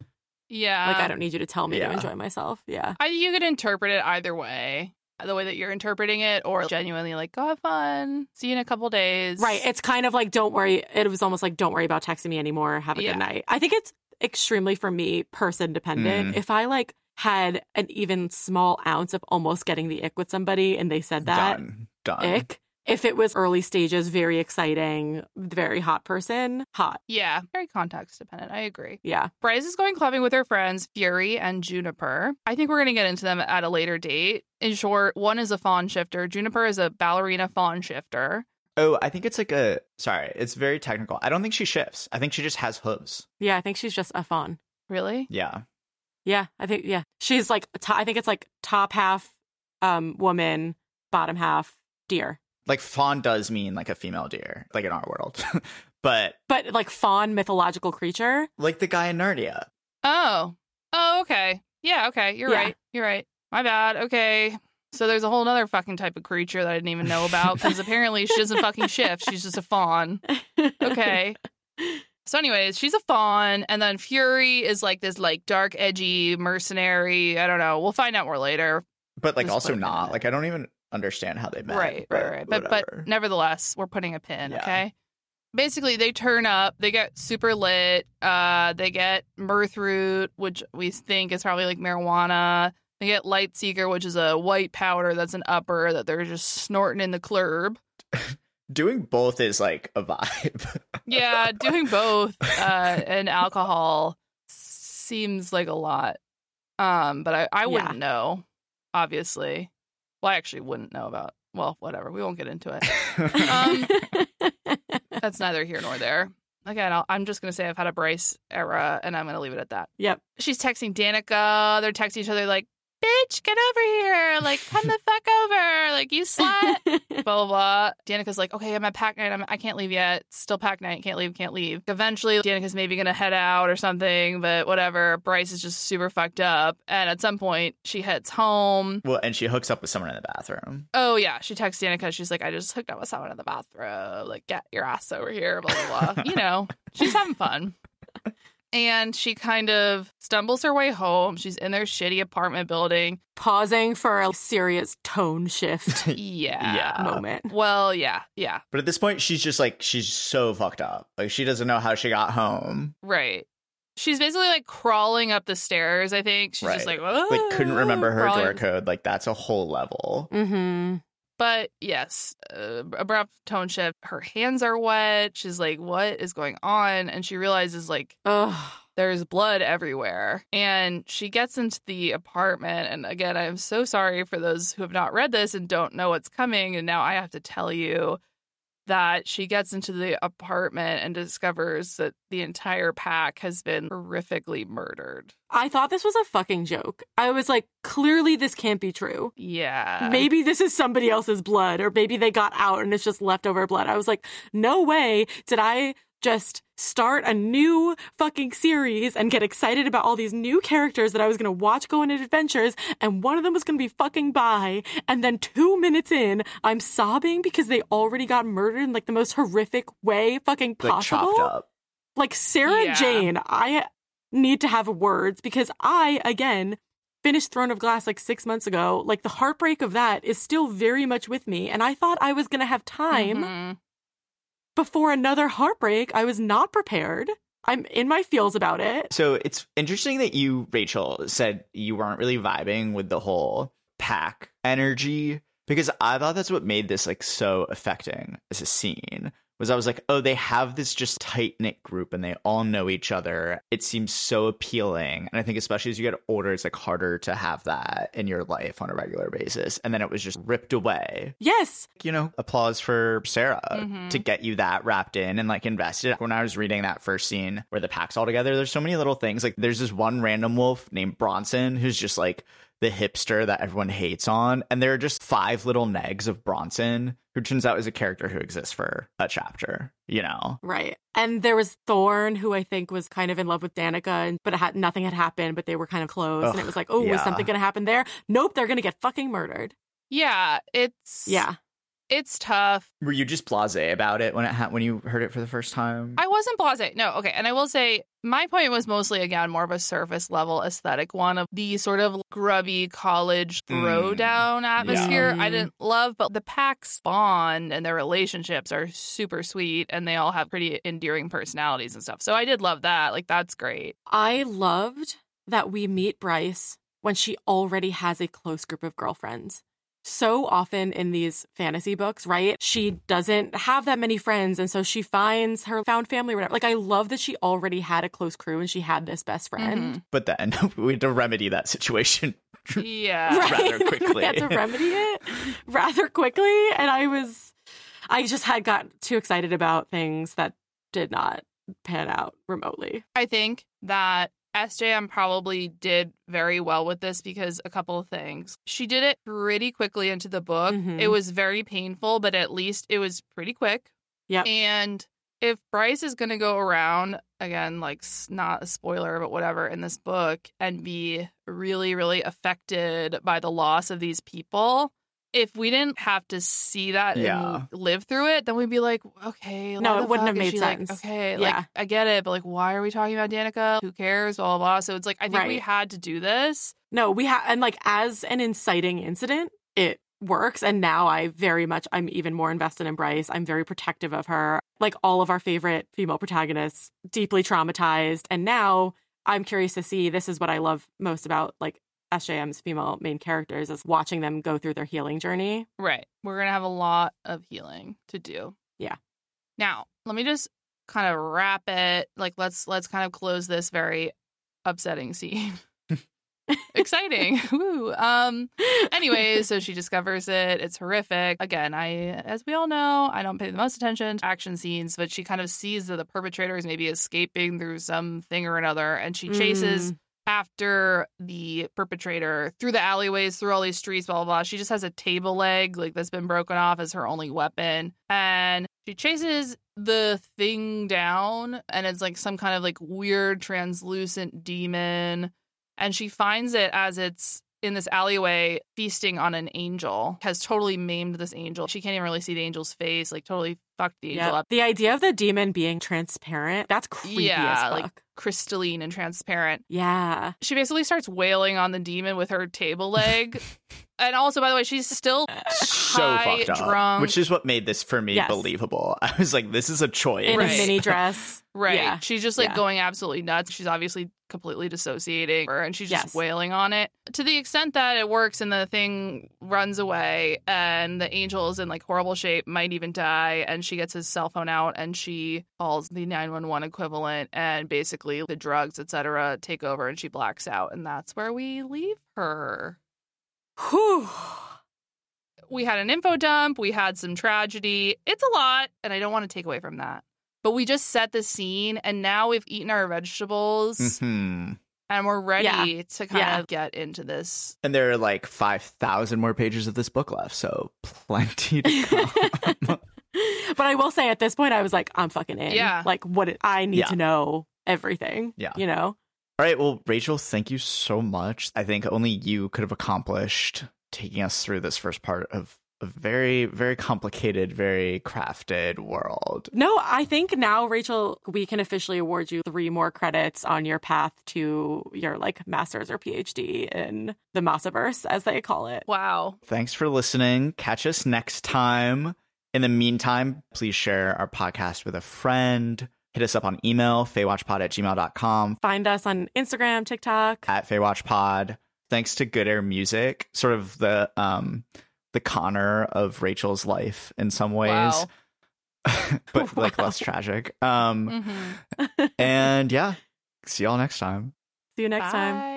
Yeah. like, I don't need you to tell me yeah. to enjoy myself. Yeah. I, you could interpret it either way. The way that you're interpreting it, or genuinely like, go have fun. See you in a couple days. Right. It's kind of like, don't worry. It was almost like, don't worry about texting me anymore. Have a Yeah. good night. I think it's extremely, for me, person dependent. Mm. If I like had an even small ounce of almost getting the ick with somebody and they said that, Done. Done. ick. If it was early stages, very exciting, very hot person, hot. Yeah, very context dependent. I agree. Yeah. Bryce is going clubbing with her friends, Fury and Juniper. I think we're going to get into them at a later date. In short, one is a fawn shifter, Juniper is a ballerina fawn shifter. Oh, I think it's like a sorry, it's very technical. I don't think she shifts. I think she just has hooves. Yeah. I think she's just a fawn. Really? Yeah. Yeah. I think, yeah. She's like, to- I think it's like top half um woman, bottom half deer. Like fawn does mean like a female deer, like in our world. but But like faun mythological creature. like the guy in Narnia. Oh. Oh, okay. Yeah, okay. You're Yeah. right. You're right. My bad. Okay. So there's a whole other fucking type of creature that I didn't even know about because apparently she doesn't fucking shift. She's just a fawn. Okay. So, anyways, she's a fawn, and then Fury is like this like dark, edgy mercenary. I don't know. We'll find out more later. But like Just also put a pin in not. Like I don't even understand how they met. Right, right, right. But but nevertheless, we're putting a pin, Yeah. okay? Basically, they turn up, they get super lit, uh, they get mirthroot, which we think is probably like marijuana. They get lightseeker, which is a white powder that's an upper that they're just snorting in the club. doing both is like a vibe. Yeah, doing both uh, and alcohol seems like a lot. Um, but I, I wouldn't know, obviously. Well, I actually wouldn't know about. Well, whatever. We won't get into it. Um, That's neither here nor there. Again, I'll, I'm just going to say I've had a brace era, and I'm going to leave it at that. Yep. She's texting Danika. They're texting each other like, "Bitch, get over here! Like, come the fuck over! Like, you slut!" blah blah blah. Danika's like, "Okay, I'm at pack night. I'm, I can't leave yet. Still pack night. Can't leave. Can't leave." Eventually, Danika's maybe going to head out or something, but whatever. Bryce is just super fucked up, and at some point, she heads home. well, and she hooks up with someone in the bathroom. Oh yeah, she texts Danika. She's like, I just hooked up with someone in the bathroom. Like, get your ass over here. Blah blah blah. you know, she's having fun. And she kind of stumbles her way home. She's in their shitty apartment building. Pausing for a serious tone shift Yeah. Yeah. moment. Well, yeah, yeah, But at this point, she's just like she's so fucked up. Like she doesn't know how she got home. right. She's basically like crawling up the stairs. I think she's just Right. like, Like couldn't remember her crawling- door code. Like that's a whole level. Mm-hmm. But yes, uh, abrupt tone shift. Her hands are wet. She's like, "What is going on?" And she realizes like Ugh. there's blood everywhere. And she gets into the apartment. And again, I'm so sorry for those who have not read this and don't know what's coming. And now I have to tell you that she gets into the apartment and discovers that the entire pack has been horrifically murdered. I thought this was a fucking joke. I was like, clearly this can't be true. Yeah. Maybe this is somebody else's blood, or maybe they got out and it's just leftover blood. I was like, no way did I just start a new fucking series and get excited about all these new characters that I was gonna watch go on adventures, and one of them was gonna be fucking by, and then two minutes in, I'm sobbing because they already got murdered in like the most horrific way fucking Like possible. chopped up. Like Sarah Yeah. Jane, I need to have words because I again finished Throne of Glass like 6 months ago. Like the heartbreak of that is still very much with me and I thought I was going to have time Mhm. Before another heartbreak. I was not prepared. I'm in my feels about it. So it's interesting that you, Rachel, said you weren't really vibing with the whole pack energy because I thought that's what made this like so affecting as a scene. Was I was like, oh, they have this just tight knit group and they all know each other. It seems so appealing. And I think, especially as you get older, it's like harder to have that in your life on a regular basis. And then it was just ripped away. Yes. You know, applause for Sarah Mhm. to get you that wrapped in and like invested. When I was reading that first scene where the pack's all together, there's so many little things. Like there's this one random wolf named Bronson who's just like the hipster that everyone hates on. And there are just five little negs of Bronson, who turns out is a character who exists for a chapter, you know? Right. And there was Thorne, who I think was kind of in love with Danika, but it had, nothing had happened, but they were kind of close. and it was like, oh, yeah. is something going to happen there? Nope, they're going to get fucking murdered. Yeah, it's Yeah. It's tough. Were you just blasé about it when it ha- when you heard it for the first time? I wasn't blasé. No, okay. And I will say my point was mostly again more of a surface level aesthetic one of the sort of grubby college Mm. throwdown atmosphere. Yeah. I didn't love, but the pack's bond and their relationships are super sweet and they all have pretty endearing personalities and stuff. So I did love that. Like that's great. I loved that we meet Bryce when she already has a close group of girlfriends. So often in these fantasy books, right? She doesn't have that many friends. And so she finds her found family, or whatever. Like, I love that she already had a close crew and she had this best friend. Mm-hmm. but then we had to remedy that situation. Yeah. Rather quickly. we had to remedy it rather quickly. And I was, I just had got too excited about things that did not pan out remotely. I think that SJM probably did very well with this because a couple of things. She did it pretty quickly into the book. Mhm. It was very painful, but at least it was pretty quick. Yeah. And if Bryce is going to go around again, like not a spoiler, but whatever in this book and be really, really affected by the loss of these people, if we didn't have to see that Yeah. and live through it, then we'd be like, okay, No, it wouldn't have made she, like, sense. okay, Yeah. like I get it, but like, why are we talking about Danika? Who cares? Blah blah. blah. So it's like I think we had to do this. No, we have, and like as an inciting incident, it works. And now I very much, I'm even more invested in Bryce. I'm very protective of her. Like all of our favorite female protagonists, deeply traumatized. And now I'm curious to see this is what I love most about like SJM's female main characters is watching them go through their healing journey. Right. We're going to have a lot of healing to do. Yeah. Now, let me just kind of wrap it. Like let's let's kind of close this very upsetting scene. Exciting. Woo. Um anyways, so she discovers it. It's horrific. Again, I as we all know, I don't pay the most attention to action scenes, but she kind of sees that the perpetrator is maybe escaping through something or another and she chases Mm. After the perpetrator through the alleyways, through all these streets, blah, blah, blah. She just has a table leg, like that's been broken off as her only weapon. And she chases the thing down, and it's like some kind of like weird translucent demon. And she finds it as it's in this alleyway feasting on an angel, has totally maimed this angel. She can't even really see the angel's face, like totally fucked the angel Yep. up. The idea of the demon being transparent, that's creepy Yeah, as fuck. like crystalline and transparent. yeah. she basically starts wailing on the demon with her table leg. and also, by the way, she's still so high, fucked up, drunk. which is what made this for me Yes. believable. I was like, this is a choice. In Right. a mini dress. right. Yeah. She's just like Yeah. going absolutely nuts. She's obviously completely dissociating her and she's just Yes. wailing on it to the extent that it works and the thing runs away and the angel is in like horrible shape, might even die. And she gets his cell phone out and she calls the 911 equivalent and basically the drugs, etc., take over and she blacks out. And that's where we leave her. Whew. we had an info dump, we had some tragedy. It's a lot, and I don't want to take away from that. But we just set the scene, and now we've eaten our vegetables, Mhm. and we're ready Yeah. to kind Yeah. of get into this. And there are like 5,000 more pages of this book left, so plenty to come. but I will say at this point, I was like, I'm fucking in. Yeah. Like, what it- I need Yeah. to know everything. Yeah. You know? All right, well, Rachel, thank you so much. I think only you could have accomplished taking us through this first part of a very, very complicated, very crafted world. No, I think now, Rachel, we can officially award you three more credits on your path to your like master's or PhD in the Massaverse, as they call it. Wow. Thanks for listening. Catch us next time. In the meantime, please share our podcast with a friend. Hit us up on email, faewatchpod at gmail.com, Find us on Instagram, TikTok. at faewatchpod. Thanks to Good Air Music, sort of the um the Connor of Rachel's life in some ways. Wow. but like less tragic. Um Mhm. and yeah, see y'all next time. See you next time. Bye.